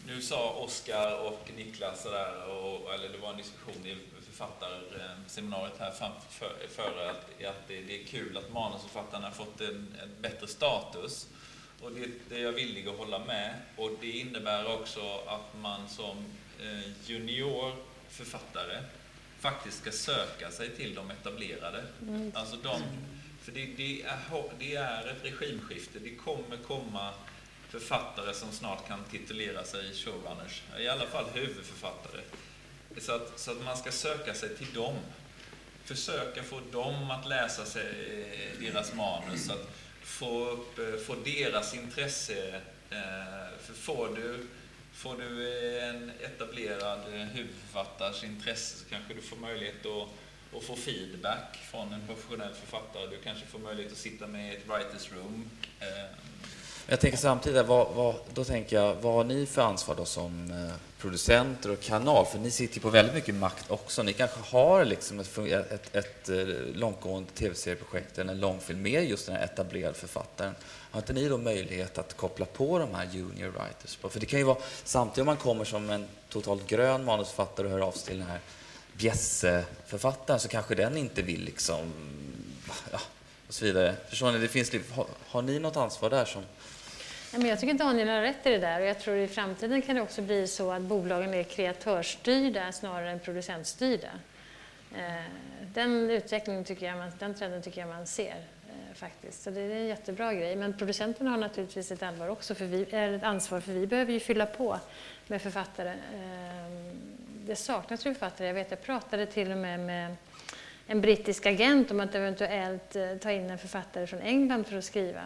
nu sa Oskar och Niklas sådär, och, eller det var en diskussion i författarseminariet här framför, före att, att det, det är kul att manusförfattarna har fått en, en bättre status. Och det, det är jag villig att hålla med. Och det innebär också att man som eh, juniorförfattare faktiskt ska söka sig till de etablerade. Alltså de, för det, det, är, det är ett regimskifte. Det kommer komma författare som snart kan titulera sig showrunners. I alla fall huvudförfattare. Så att, så att man ska söka sig till dem. Försöka få dem att läsa sig, eh, deras manus. Att få, upp, eh, få deras intresse. Eh, för får du, får du en etablerad huvudförfattars huvudförfattares intresse så kanske du får möjlighet att, och få feedback från en professionell författare. Du kanske får möjlighet att sitta med i ett writers room. Eh, jag tänker samtidigt, vad, vad, då tänker jag, vad har ni för ansvar då som eh, producenter och kanal? För ni sitter ju på väldigt mycket makt också. Ni kanske har liksom ett, ett, ett, eh, långtgående tv-serieprojekt eller en långfilm med just den här etablerade författaren. Har inte ni då möjlighet att koppla på de här junior writers? För det kan ju vara, samtidigt om man kommer som en totalt grön manusförfattare och hör av sig till den här bjässeförfattaren så kanske den inte vill liksom, ja, och så vidare. Förstår ni? Det finns, har, har ni något ansvar där som Ja, men jag tycker Daniel har rätt i det där och jag tror i framtiden kan det också bli så att bolagen är kreatörsstyrda snarare än producentstyrda. Eh, den utvecklingen tycker jag man, den trenden tycker jag man ser eh, faktiskt. Så det är en jättebra grej. Men producenterna har naturligtvis ett allvar också för vi, är ett ansvar för vi behöver ju fylla på med författare. Ehm, det saknas ju författare. Jag vet, jag pratade till och med med en brittisk agent om att eventuellt eh, ta in en författare från England för att skriva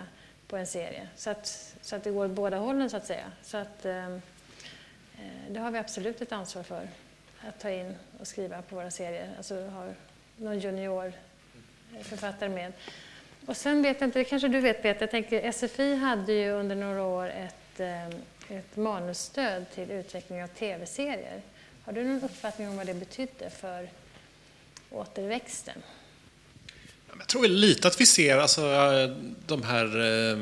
på en serie. Så att, så att det går åt båda hållen så att säga. Så att, ehm, eh, det har vi absolut ett ansvar för. Att ta in och skriva på våra serier. Alltså ha någon juniorförfattare eh, med. Och sen vet jag inte, det kanske du vet Peter, jag tänker SFI hade ju under några år ett, ehm, ett manusstöd till utveckling av tv-serier. Har du någon uppfattning om vad det betydde för återväxten? Jag tror lite att vi ser alltså, eh, de här, eh,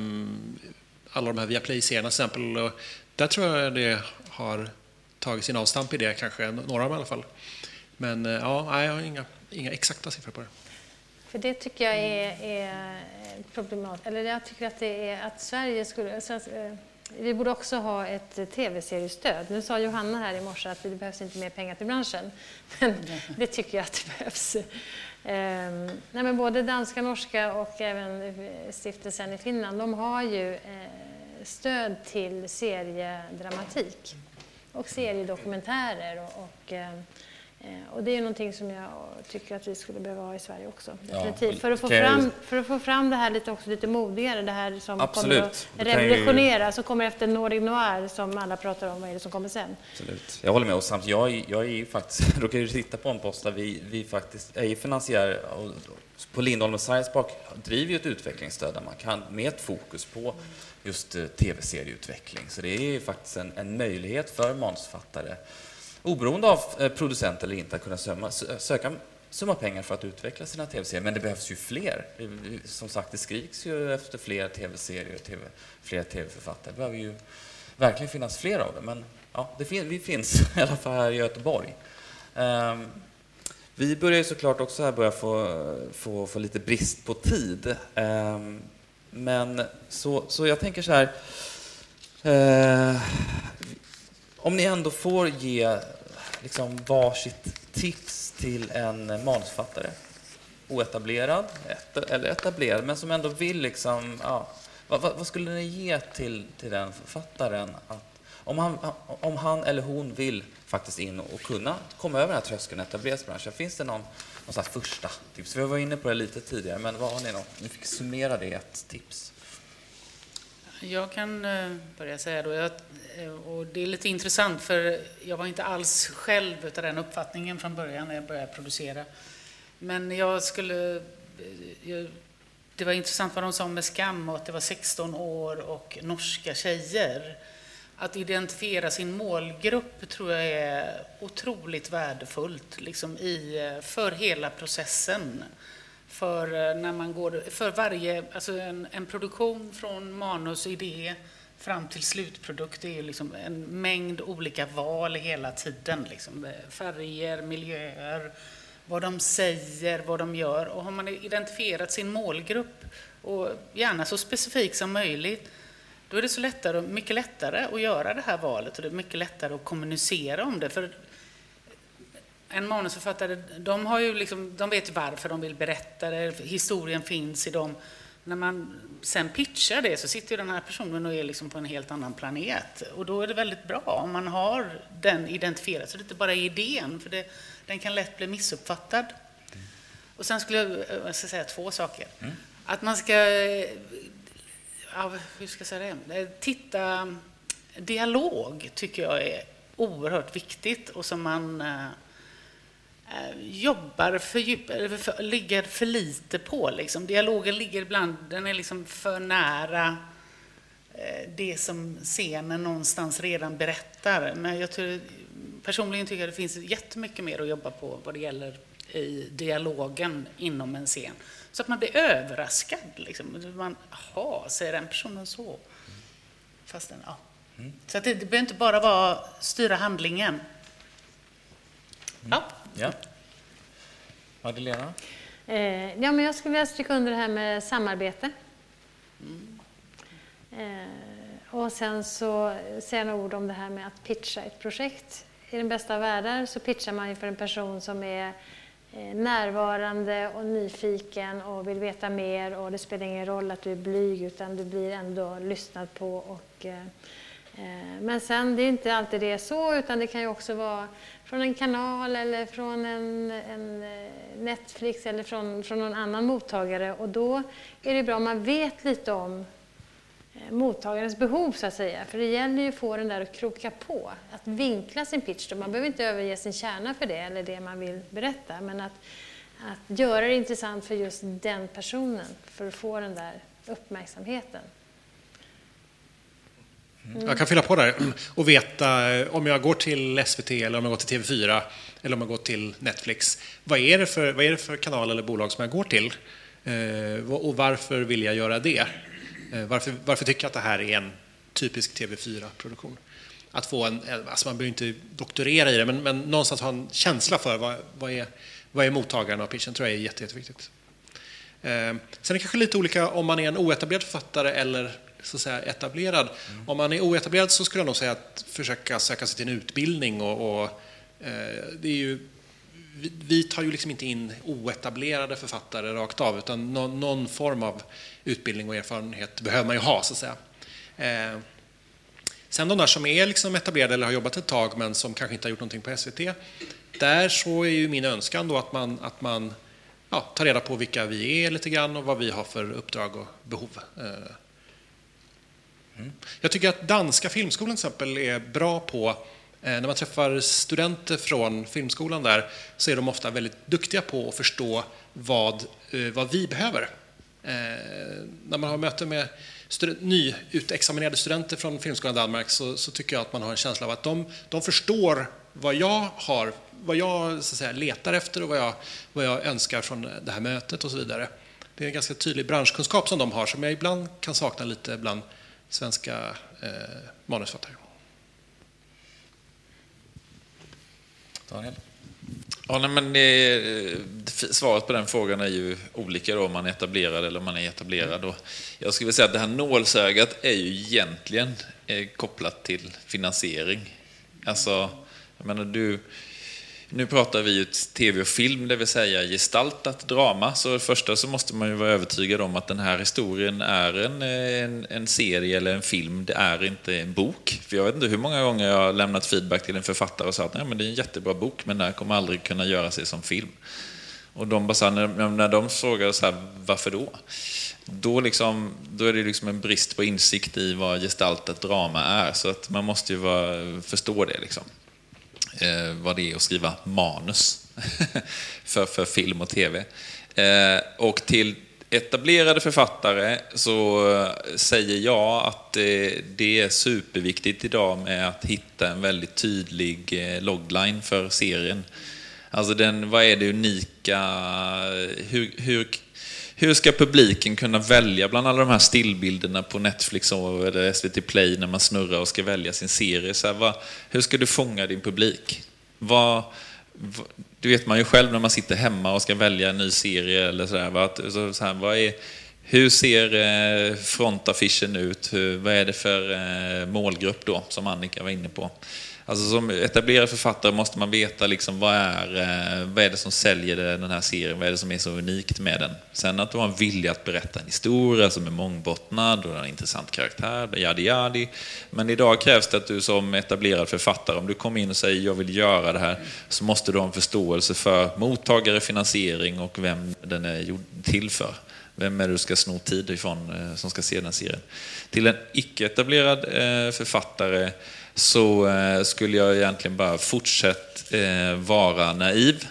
alla de här Viaplay-serierna till exempel. Där tror jag det har tagit sin avstamp i det, kanske några av dem i alla fall. Men eh, ja, jag har inga, inga exakta siffror på det. För det tycker jag är, är problematiskt. Eller jag tycker att det är att Sverige skulle... Vi borde också ha ett eh, tv-seriestöd. Nu sa Johanna här i morse att det behövs inte mer pengar till branschen. Men det tycker jag att det behövs. Ehm, nej men både danska, norska och även eh, stiftelsen i Finland, de har ju eh, stöd till seriedramatik och seriedokumentärer. Och, och, eh, och det är någonting som jag tycker att vi skulle behöva ha i Sverige också. Ja, Definitivt. för, att få kan jag- fram, för att få fram det här lite, också lite modigare, det här som Absolut. kommer att kan ju- revolutionera, som kommer efter Nordic Noir som alla pratar om, vad är det som kommer sen? Absolut. Jag håller med. Och samtidigt, jag, jag är ju faktiskt, råkar ju sitta på en post där vi, vi faktiskt är finansiärer. På Lindholm och Science Park driver ju ett utvecklingsstöd där man kan, med ett fokus på just eh, tv-serieutveckling. Så det är ju faktiskt en, en möjlighet för manusförfattare, oberoende av eh, producent eller inte, att kunna söma, söka summa pengar för att utveckla sina tv-serier, men det behövs ju fler. Som sagt, det skriks ju efter fler tv-serier och TV, fler tv-författare. Det behöver ju verkligen finnas fler av dem, men ja, det fin vi finns i alla fall här i Göteborg. Um, vi börjar ju såklart också här börja få, få, få lite brist på tid. Um, men så, så jag tänker så här, uh, om ni ändå får ge liksom varsitt tips till en manusförfattare, oetablerad eller etablerad, men som ändå vill liksom, ja, vad, vad, skulle ni ge till, till den författaren? Att, om, han, om han eller hon vill faktiskt in och kunna komma över den här tröskeln och etablera sig i branschen, finns det någon, någon första tips? Vi var inne på det lite tidigare, men vad har ni något? Ni fick summera det i ett tips. Jag kan eh, börja säga då, jag, eh, och det är lite intressant för jag var inte alls själv av den uppfattningen från början när jag började producera. Men jag skulle, eh, jag, det var intressant vad de sa med skam och att det var 16 år och norska tjejer. Att identifiera sin målgrupp tror jag är otroligt värdefullt liksom i, för hela processen för eh, när man går, för varje, alltså en, en produktion från manus idé fram till slutprodukt, det är liksom en mängd olika val hela tiden. Liksom. Eh, färger, miljöer, vad de säger, vad de gör. Och har man identifierat sin målgrupp, och gärna så specifik som möjligt, då är det så lättare, mycket lättare att göra det här valet och det är mycket lättare att kommunicera om det. För en manusförfattare, de, har ju liksom, de vet varför de vill berätta det, historien finns i dem. När man sen pitchar det så sitter ju den här personen och är liksom på en helt annan planet. Och då är det väldigt bra om man har den identifierad, så det är inte bara idén, för det, den kan lätt bli missuppfattad. Och sen skulle jag, jag ska säga två saker. Mm. Att man ska, ja, hur ska jag säga det, titta, dialog tycker jag är oerhört viktigt och som man eh, Eh, jobbar för, djup, för, ligger för lite på. Liksom. Dialogen ligger ibland, den är liksom för nära eh, det som scenen någonstans redan berättar. Men jag tror, personligen tycker jag det finns jättemycket mer att jobba på vad det gäller i dialogen inom en scen. Så att man blir överraskad. Liksom. Man, Jaha, säger den personen så? Fast den, ja. Mm. Så att det, det behöver inte bara vara styra handlingen. Mm. Ja. Ja. Magdalena? Eh, ja, men jag skulle vilja stryka under det här med samarbete. Mm. Eh, och sen så säga några ord om det här med att pitcha ett projekt. I den bästa av världar så pitchar man ju för en person som är eh, närvarande och nyfiken och vill veta mer och det spelar ingen roll att du är blyg utan du blir ändå lyssnad på och Eh, Eh, men sen, det är inte alltid det är så, utan det kan ju också vara från en kanal eller från en, en eh, Netflix eller från, från någon annan mottagare. Och då är det bra om man vet lite om eh, mottagarens behov, så att säga. För det gäller ju att få den där att kroka på, att vinkla sin pitch. Då. Man behöver inte överge sin kärna för det, eller det man vill berätta, men att, att göra det intressant för just den personen, för att få den där uppmärksamheten. Mm. Jag kan fylla på där mm, och veta eh, om jag går till SVT eller om jag går till TV4 eller om jag går till Netflix. Vad är det för, vad är det för kanal eller bolag som jag går till? Eh, och varför vill jag göra det? Eh, varför, varför tycker jag att det här är en typisk TV4-produktion? Att få en, eh, alltså man behöver inte doktorera i det, men, men någonstans ha en känsla för vad, vad, är, vad är mottagaren av pitchen, tror jag är jätte, jätteviktigt. Eh, sen är det kanske lite olika om man är en oetablerad författare eller så att säga, etablerad. Mm. Om man är oetablerad så skulle jag nog säga att försöka söka sig till en utbildning. Och, och eh, det är ju, vi, vi, tar ju liksom inte in oetablerade författare rakt av, utan no, någon form av utbildning och erfarenhet behöver man ju ha, så att säga. Eh, sen de där som är liksom etablerade eller har jobbat ett tag, men som kanske inte har gjort någonting på SVT, där så är ju min önskan då att man, att man ja, tar reda på vilka vi är lite grann och vad vi har för uppdrag och behov. Eh, Mm. Jag tycker att danska filmskolan till exempel är bra på eh, när man träffar studenter från filmskolan där så är de ofta väldigt duktiga på att förstå vad, eh, vad vi behöver. Eh, när man har möte med nyutexaminerade studenter från Filmskolan Danmark så, så, tycker jag att man har en känsla av att de, de förstår vad jag har, vad jag så att säga, letar efter och vad jag, vad jag önskar från det här mötet och så vidare. Det är en ganska tydlig branschkunskap som de har som jag ibland kan sakna lite bland svenska eh, manusförfattare. Daniel? Ja, nej, men det, svaret på den frågan är ju olika då, om man är etablerad eller om man är etablerad. Och jag skulle vilja säga att det här nålsögat är ju egentligen eh, kopplat till finansiering. Alltså, jag menar, du, nu pratar vi ju tv och film, det vill säga gestaltat drama. Så det första så måste man ju vara övertygad om att den här historien är en, en, en, serie eller en film, det är inte en bok. För jag vet inte hur många gånger jag har lämnat feedback till en författare och sagt att det är en jättebra bok, men den här kommer aldrig kunna göra sig som film. Och de bara så när, när de frågar så här, varför då? Då, liksom, då är det liksom en brist på insikt i vad gestaltat drama är, så att man måste ju vara, förstå det. Liksom eh, vad det är att skriva manus för, för film och tv. Eh, och till etablerade författare så säger jag att eh, det är superviktigt idag med att hitta en väldigt tydlig eh, logline för serien. Alltså den, vad är det unika? Hur, hur, hur ska publiken kunna välja bland alla de här stillbilderna på Netflix eller SVT Play när man snurrar och ska välja sin serie? Så här, vad, hur ska du fånga din publik? Vad, vad, det vet man ju själv när man sitter hemma och ska välja en ny serie eller sådär. Vad, så, så här, vad är, hur ser eh, frontaffischen ut? Hur, vad är det för eh, målgrupp då, som Annika var inne på? Alltså som etablerad författare måste man veta liksom vad, är, eh, vad är det som säljer den här serien, vad är det som är så unikt med den. Sen att du har en vilja att berätta en historia som är mångbottnad och en intressant karaktär, jadi jadi. Men idag krävs det att du som etablerad författare, om du kommer in och säger jag vill göra det här, så måste du ha en förståelse för mottagare, finansiering och vem den är till för. Vem är det du ska sno tid ifrån eh, som ska se den serien? Till en icke-etablerad eh, författare så eh, skulle jag egentligen bara fortsätta eh, vara naiv.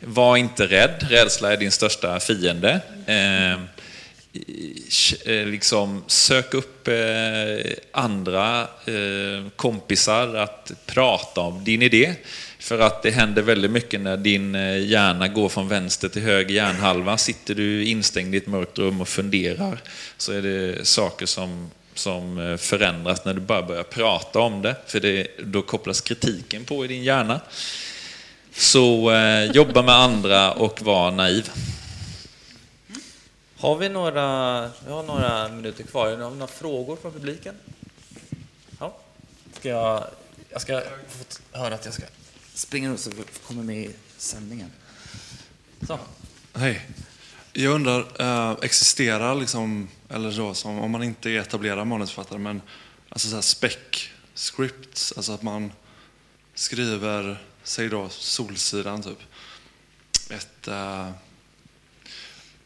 Var inte rädd, rädsla är din största fiende. Eh, liksom sök upp andra kompisar att prata om din idé. För att det händer väldigt mycket när din hjärna går från vänster till höger hjärnhalva. Sitter du instängd i ett mörkt rum och funderar så är det saker som som eh, förändras när du bara börjar prata om det, för det, då kopplas kritiken på i din hjärna. Så eh, jobba med andra och var naiv. Har vi några, vi har några minuter kvar. Har vi några frågor från publiken? Ja. Ska jag, jag ska få höra att jag ska springa ut så vi kommer med i sändningen. Så. Hej. Jag undrar, äh, existerar liksom eller så, som, om man inte är etablerad manusförfattare, men alltså så här spec scripts, alltså att man skriver, säg då Solsidan typ, ett, äh,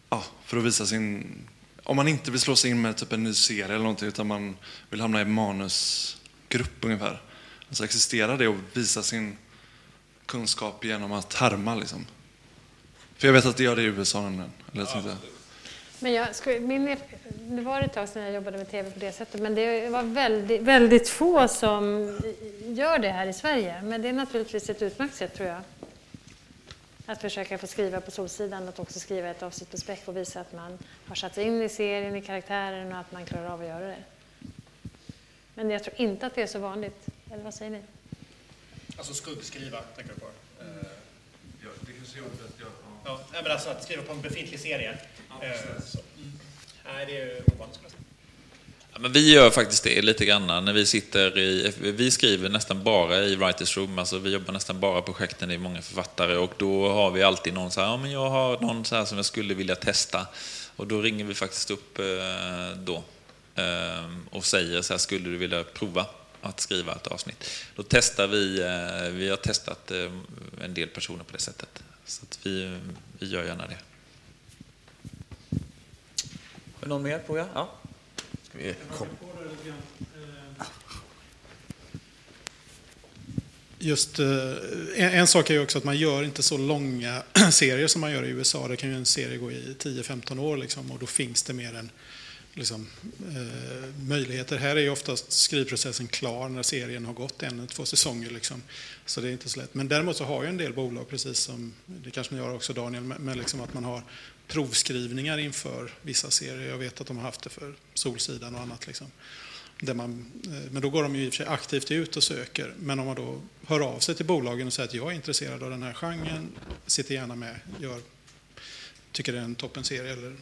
ja, för att visa sin, om man inte vill slå sig in med typ en ny serie eller någonting, utan man vill hamna i manusgrupp ungefär. Alltså existerar det och visa sin kunskap genom att härma liksom? För jag vet att det gör det i USA Eller, ja, men jag, min, det var ett tag sedan jag jobbade med tv på det sättet, men det var väldigt, väldigt få som gör det här i Sverige. Men det är naturligtvis ett utmärkt sätt, tror jag. Att försöka få skriva på Solsidan, att också skriva ett avsnitt på Späck och visa att man har satt sig in i serien, i karaktären och att man klarar av att göra det. Men jag tror inte att det är så vanligt. Eller vad säger ni? Alltså skuggskriva, tänker du på? Ja, det kanske är ordet jag... Ja, men alltså att skriva på en befintlig serie. Eh, Nej, det är ovanligt men vi gör faktiskt det lite grann när vi sitter i, vi skriver nästan bara i writers room, alltså vi jobbar nästan bara projekten, det är många författare och då har vi alltid någon så här, ja men jag har någon så här som jag skulle vilja testa och då ringer vi faktiskt upp eh, då eh, och säger så här, skulle du vilja prova att skriva ett avsnitt? Då testar vi, vi har testat en del personer på det sättet, så att vi, vi gör gärna det. Någon mer fråga? Ja. Ska vi kom. Just, eh, en, en, sak är ju också att man gör inte så långa serier som man gör i USA. Det kan ju en serie gå i 10-15 år liksom, och då finns det mer en, liksom, eh, möjligheter. Här är ju oftast skrivprocessen klar när serien har gått en eller två säsonger. Liksom. Så det är inte så lätt. Men däremot så har ju en del bolag, precis som det kanske ni har också Daniel, med liksom att man har provskrivningar inför vissa serier. Jag vet att de har haft det för Solsidan och annat. Liksom. Där man, eh, men då går de ju i och för sig aktivt ut och söker. Men om man då hör av sig till bolagen och säger att jag är intresserad av den här genren, sitter gärna med, gör, tycker det är en toppenserie eller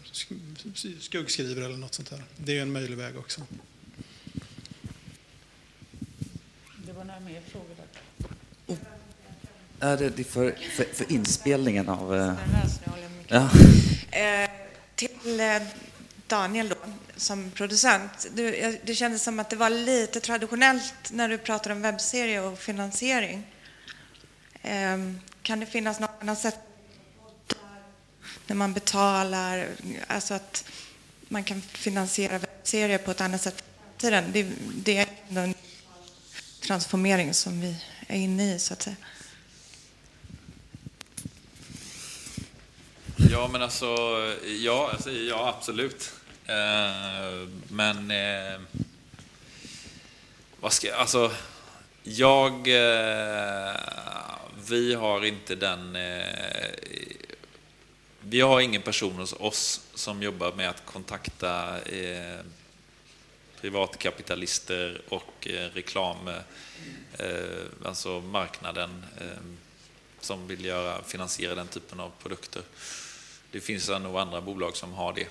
skuggskriver eller något sånt där. Det är en möjlig väg också. Det var några mer frågor där. Är det för, för, för inspelningen av... eh. Ja. Eh, till eh, Daniel då, som producent. Du, det kändes som att det var lite traditionellt när du pratade om webbserie och finansiering. Eh, kan det finnas något annat sätt när man betalar, alltså att man kan finansiera webbserier på ett annat sätt i framtiden? Det, det är ändå en transformering som vi är inne i, så att säga. Ja, men alltså, ja, alltså, ja absolut. Eh, men, eh, vad ska jag, alltså, jag, eh, vi har inte den, eh, vi har ingen person hos oss som jobbar med att kontakta eh, privatkapitalister och eh, reklam, eh, alltså marknaden eh, som vill göra, finansiera den typen av produkter. Det finns nog andra bolag som har det.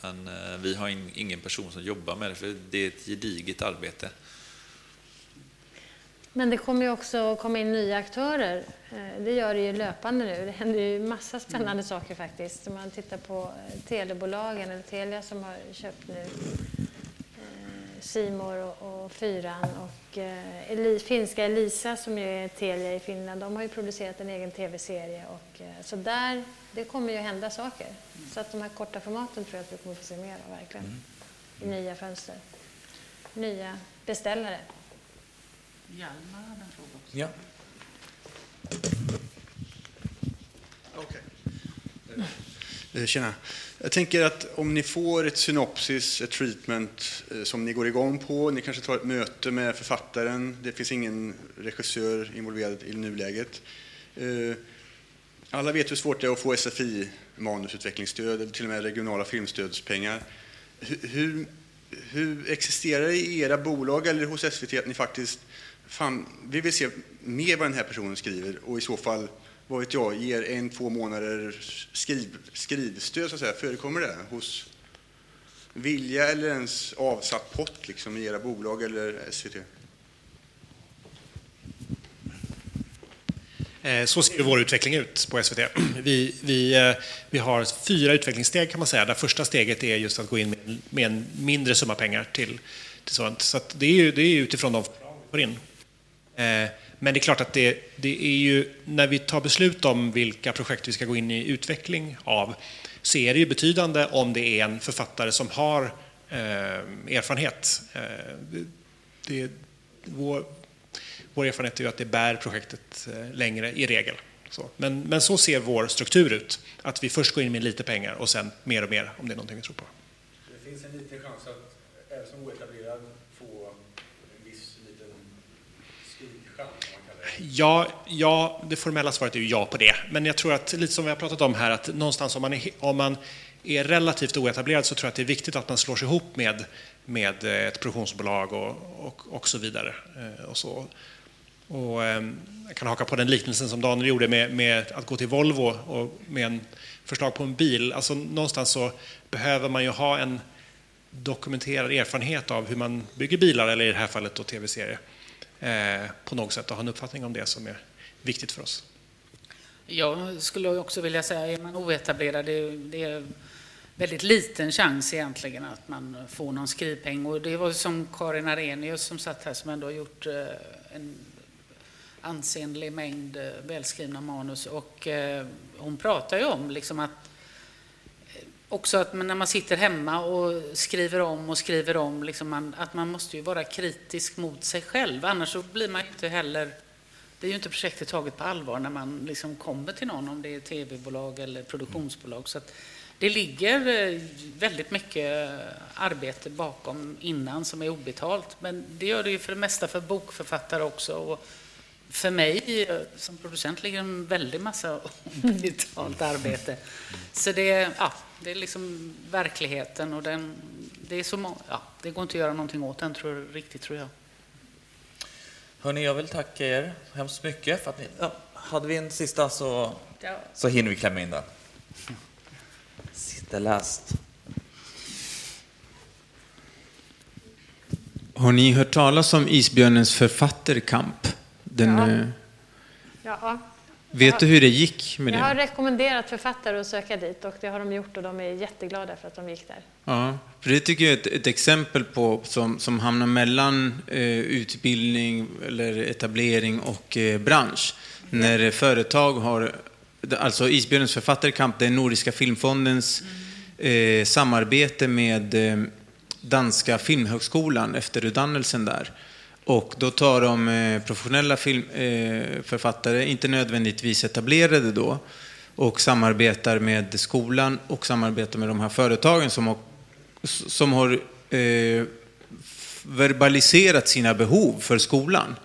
Men eh, vi har in, ingen person som jobbar med det, för det är ett gediget arbete. Men det kommer ju också komma in nya aktörer. Eh, Det gör det ju löpande nu. Det händer ju massa spännande saker faktiskt. Om man tittar på eh, telebolagen, eller Telia som har köpt nu Simor och, och Fyran och eh, Eli, finska Elisa som ju är Telia i Finland, de har ju producerat en egen tv-serie och eh, så där, det kommer ju hända saker. Så att de här korta formaten tror jag att vi kommer få se mer av verkligen. I nya fönster. Nya beställare. Hjalmar hade en fråga också. Ja. Okej. Eh, Tjena. Jag tänker att om ni får ett synopsis, ett treatment eh, som ni går igång på, ni kanske tar ett möte med författaren, det finns ingen regissör involverad i nuläget. Eh, Alla vet hur svårt det är att få SFI, manusutvecklingsstöd, eller till och med regionala filmstödspengar. Hur, hur, hur existerar det i era bolag eller hos SVT att ni faktiskt, fan, vi vill se mer vad den här personen skriver och i så fall vad vet jag, ger en, två månader skriv, skrivstöd så att säga. Förekommer det hos Vilja eller ens avsatt pott liksom i era bolag eller SVT? Eh, så ser vår utveckling ut på SVT. Vi, vi, eh, vi har fyra utvecklingssteg kan man säga. Där första steget är just att gå in med, med en mindre summa pengar till, till sånt. Så att det är ju det är utifrån de förslag vi får in. Eh, men det är klart att det, det är ju när vi tar beslut om vilka projekt vi ska gå in i utveckling av så är det ju betydande om det är en författare som har eh, erfarenhet. Eh, det, vår, vår erfarenhet är ju att det bär projektet eh, längre i regel. Så. Men, men så ser vår struktur ut. Att vi först går in med lite pengar och sen mer och mer om det är någonting vi tror på. Det finns en liten chans att även som oetablerad få en viss liten skrivchans, om man kallar det. Ja, ja, det formella svaret är ju ja på det. Men jag tror att, lite som vi har pratat om här, att någonstans om man är, om man är relativt oetablerad så tror jag att det är viktigt att man slår sig ihop med, med eh, ett produktionsbolag och, och, och så vidare. Eh, och så. Och, ehm, jag kan haka på den liknelsen som Daniel gjorde med, med att gå till Volvo och med en förslag på en bil. Alltså, någonstans så behöver man ju ha en dokumenterad erfarenhet av hur man bygger bilar, eller i det här fallet tv-serier, Eh, på något sätt och ha en uppfattning om det som är viktigt för oss. Jag skulle också vilja säga, är man oetablerad, det är, det är väldigt liten chans egentligen att man får någon skrivpeng. Och det var som Karin Arrhenius som satt här som ändå har gjort eh, en ansenlig mängd eh, välskrivna manus. Och hon pratar ju om liksom att också att när man sitter hemma och skriver om och skriver om, liksom man, att man måste ju vara kritisk mot sig själv. Annars så blir man inte heller... Det är ju inte projektet taget på allvar när man liksom kommer till någon, om det är tv-bolag eller produktionsbolag. Så att det ligger eh, väldigt mycket eh, arbete bakom innan som är obetalt. Men det gör det ju för det mesta för bokförfattare också. Och för mig eh, som producent ligger en väldig massa obetalt arbete. Så det, ja, det är liksom verkligheten och den, det, är så ja, det går inte att göra någonting åt den tror, riktigt tror jag. Hörni, jag vill tacka er hemskt mycket för att ni... Ja, hade vi en sista så, Ja. så hinner vi klämma in den. Sista läst. Har ni hört talas om Isbjörnens författarkamp? Den, Ja. eh, Ja. vet du hur det gick med Jag har det? rekommenderat författare att söka dit och det har de gjort och de är jätteglada för att de gick där. Ja, för det tycker jag är ett, ett exempel på som, som hamnar mellan eh, utbildning eller etablering och eh, bransch. När företag har, alltså Isbjörnens författarkamp, det är Nordiska filmfondens eh, samarbete med eh, danska filmhögskolan efter utdannelsen där. Och då tar de eh, professionella filmförfattare, eh, författare, inte nödvändigtvis etablerade då, och samarbetar med skolan och samarbetar med de här företagen som har, som har eh, verbaliserat sina behov för skolan.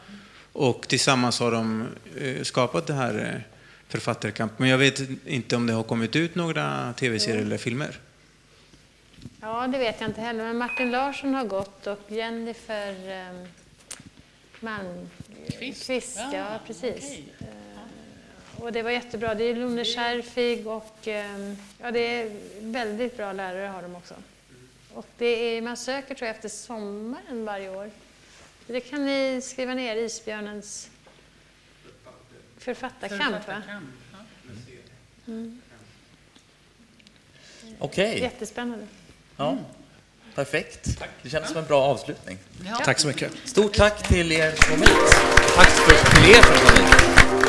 Och tillsammans har de eh, skapat det här eh, författarkamp. Men jag vet inte om det har kommit ut några tv-serier eller filmer. Ja, det vet jag inte heller, men Martin Larsson har gått och Jennifer eh, Malmqvist. Ja, Ja, precis. okej. Eh, och det var jättebra. Det är Lone Scherfig och eh, ja, det är väldigt bra lärare har de också. Och det är, man söker tror jag efter sommaren varje år. Det kan ni skriva ner, Isbjörnens författarkamp. Författarkamp. Mm. Okej. Jättespännande. Ja. Perfekt. Tack. Det kändes som en bra avslutning. Ja. Tack så mycket. Stort tack till er som kom hit. Tack till er som kom hit.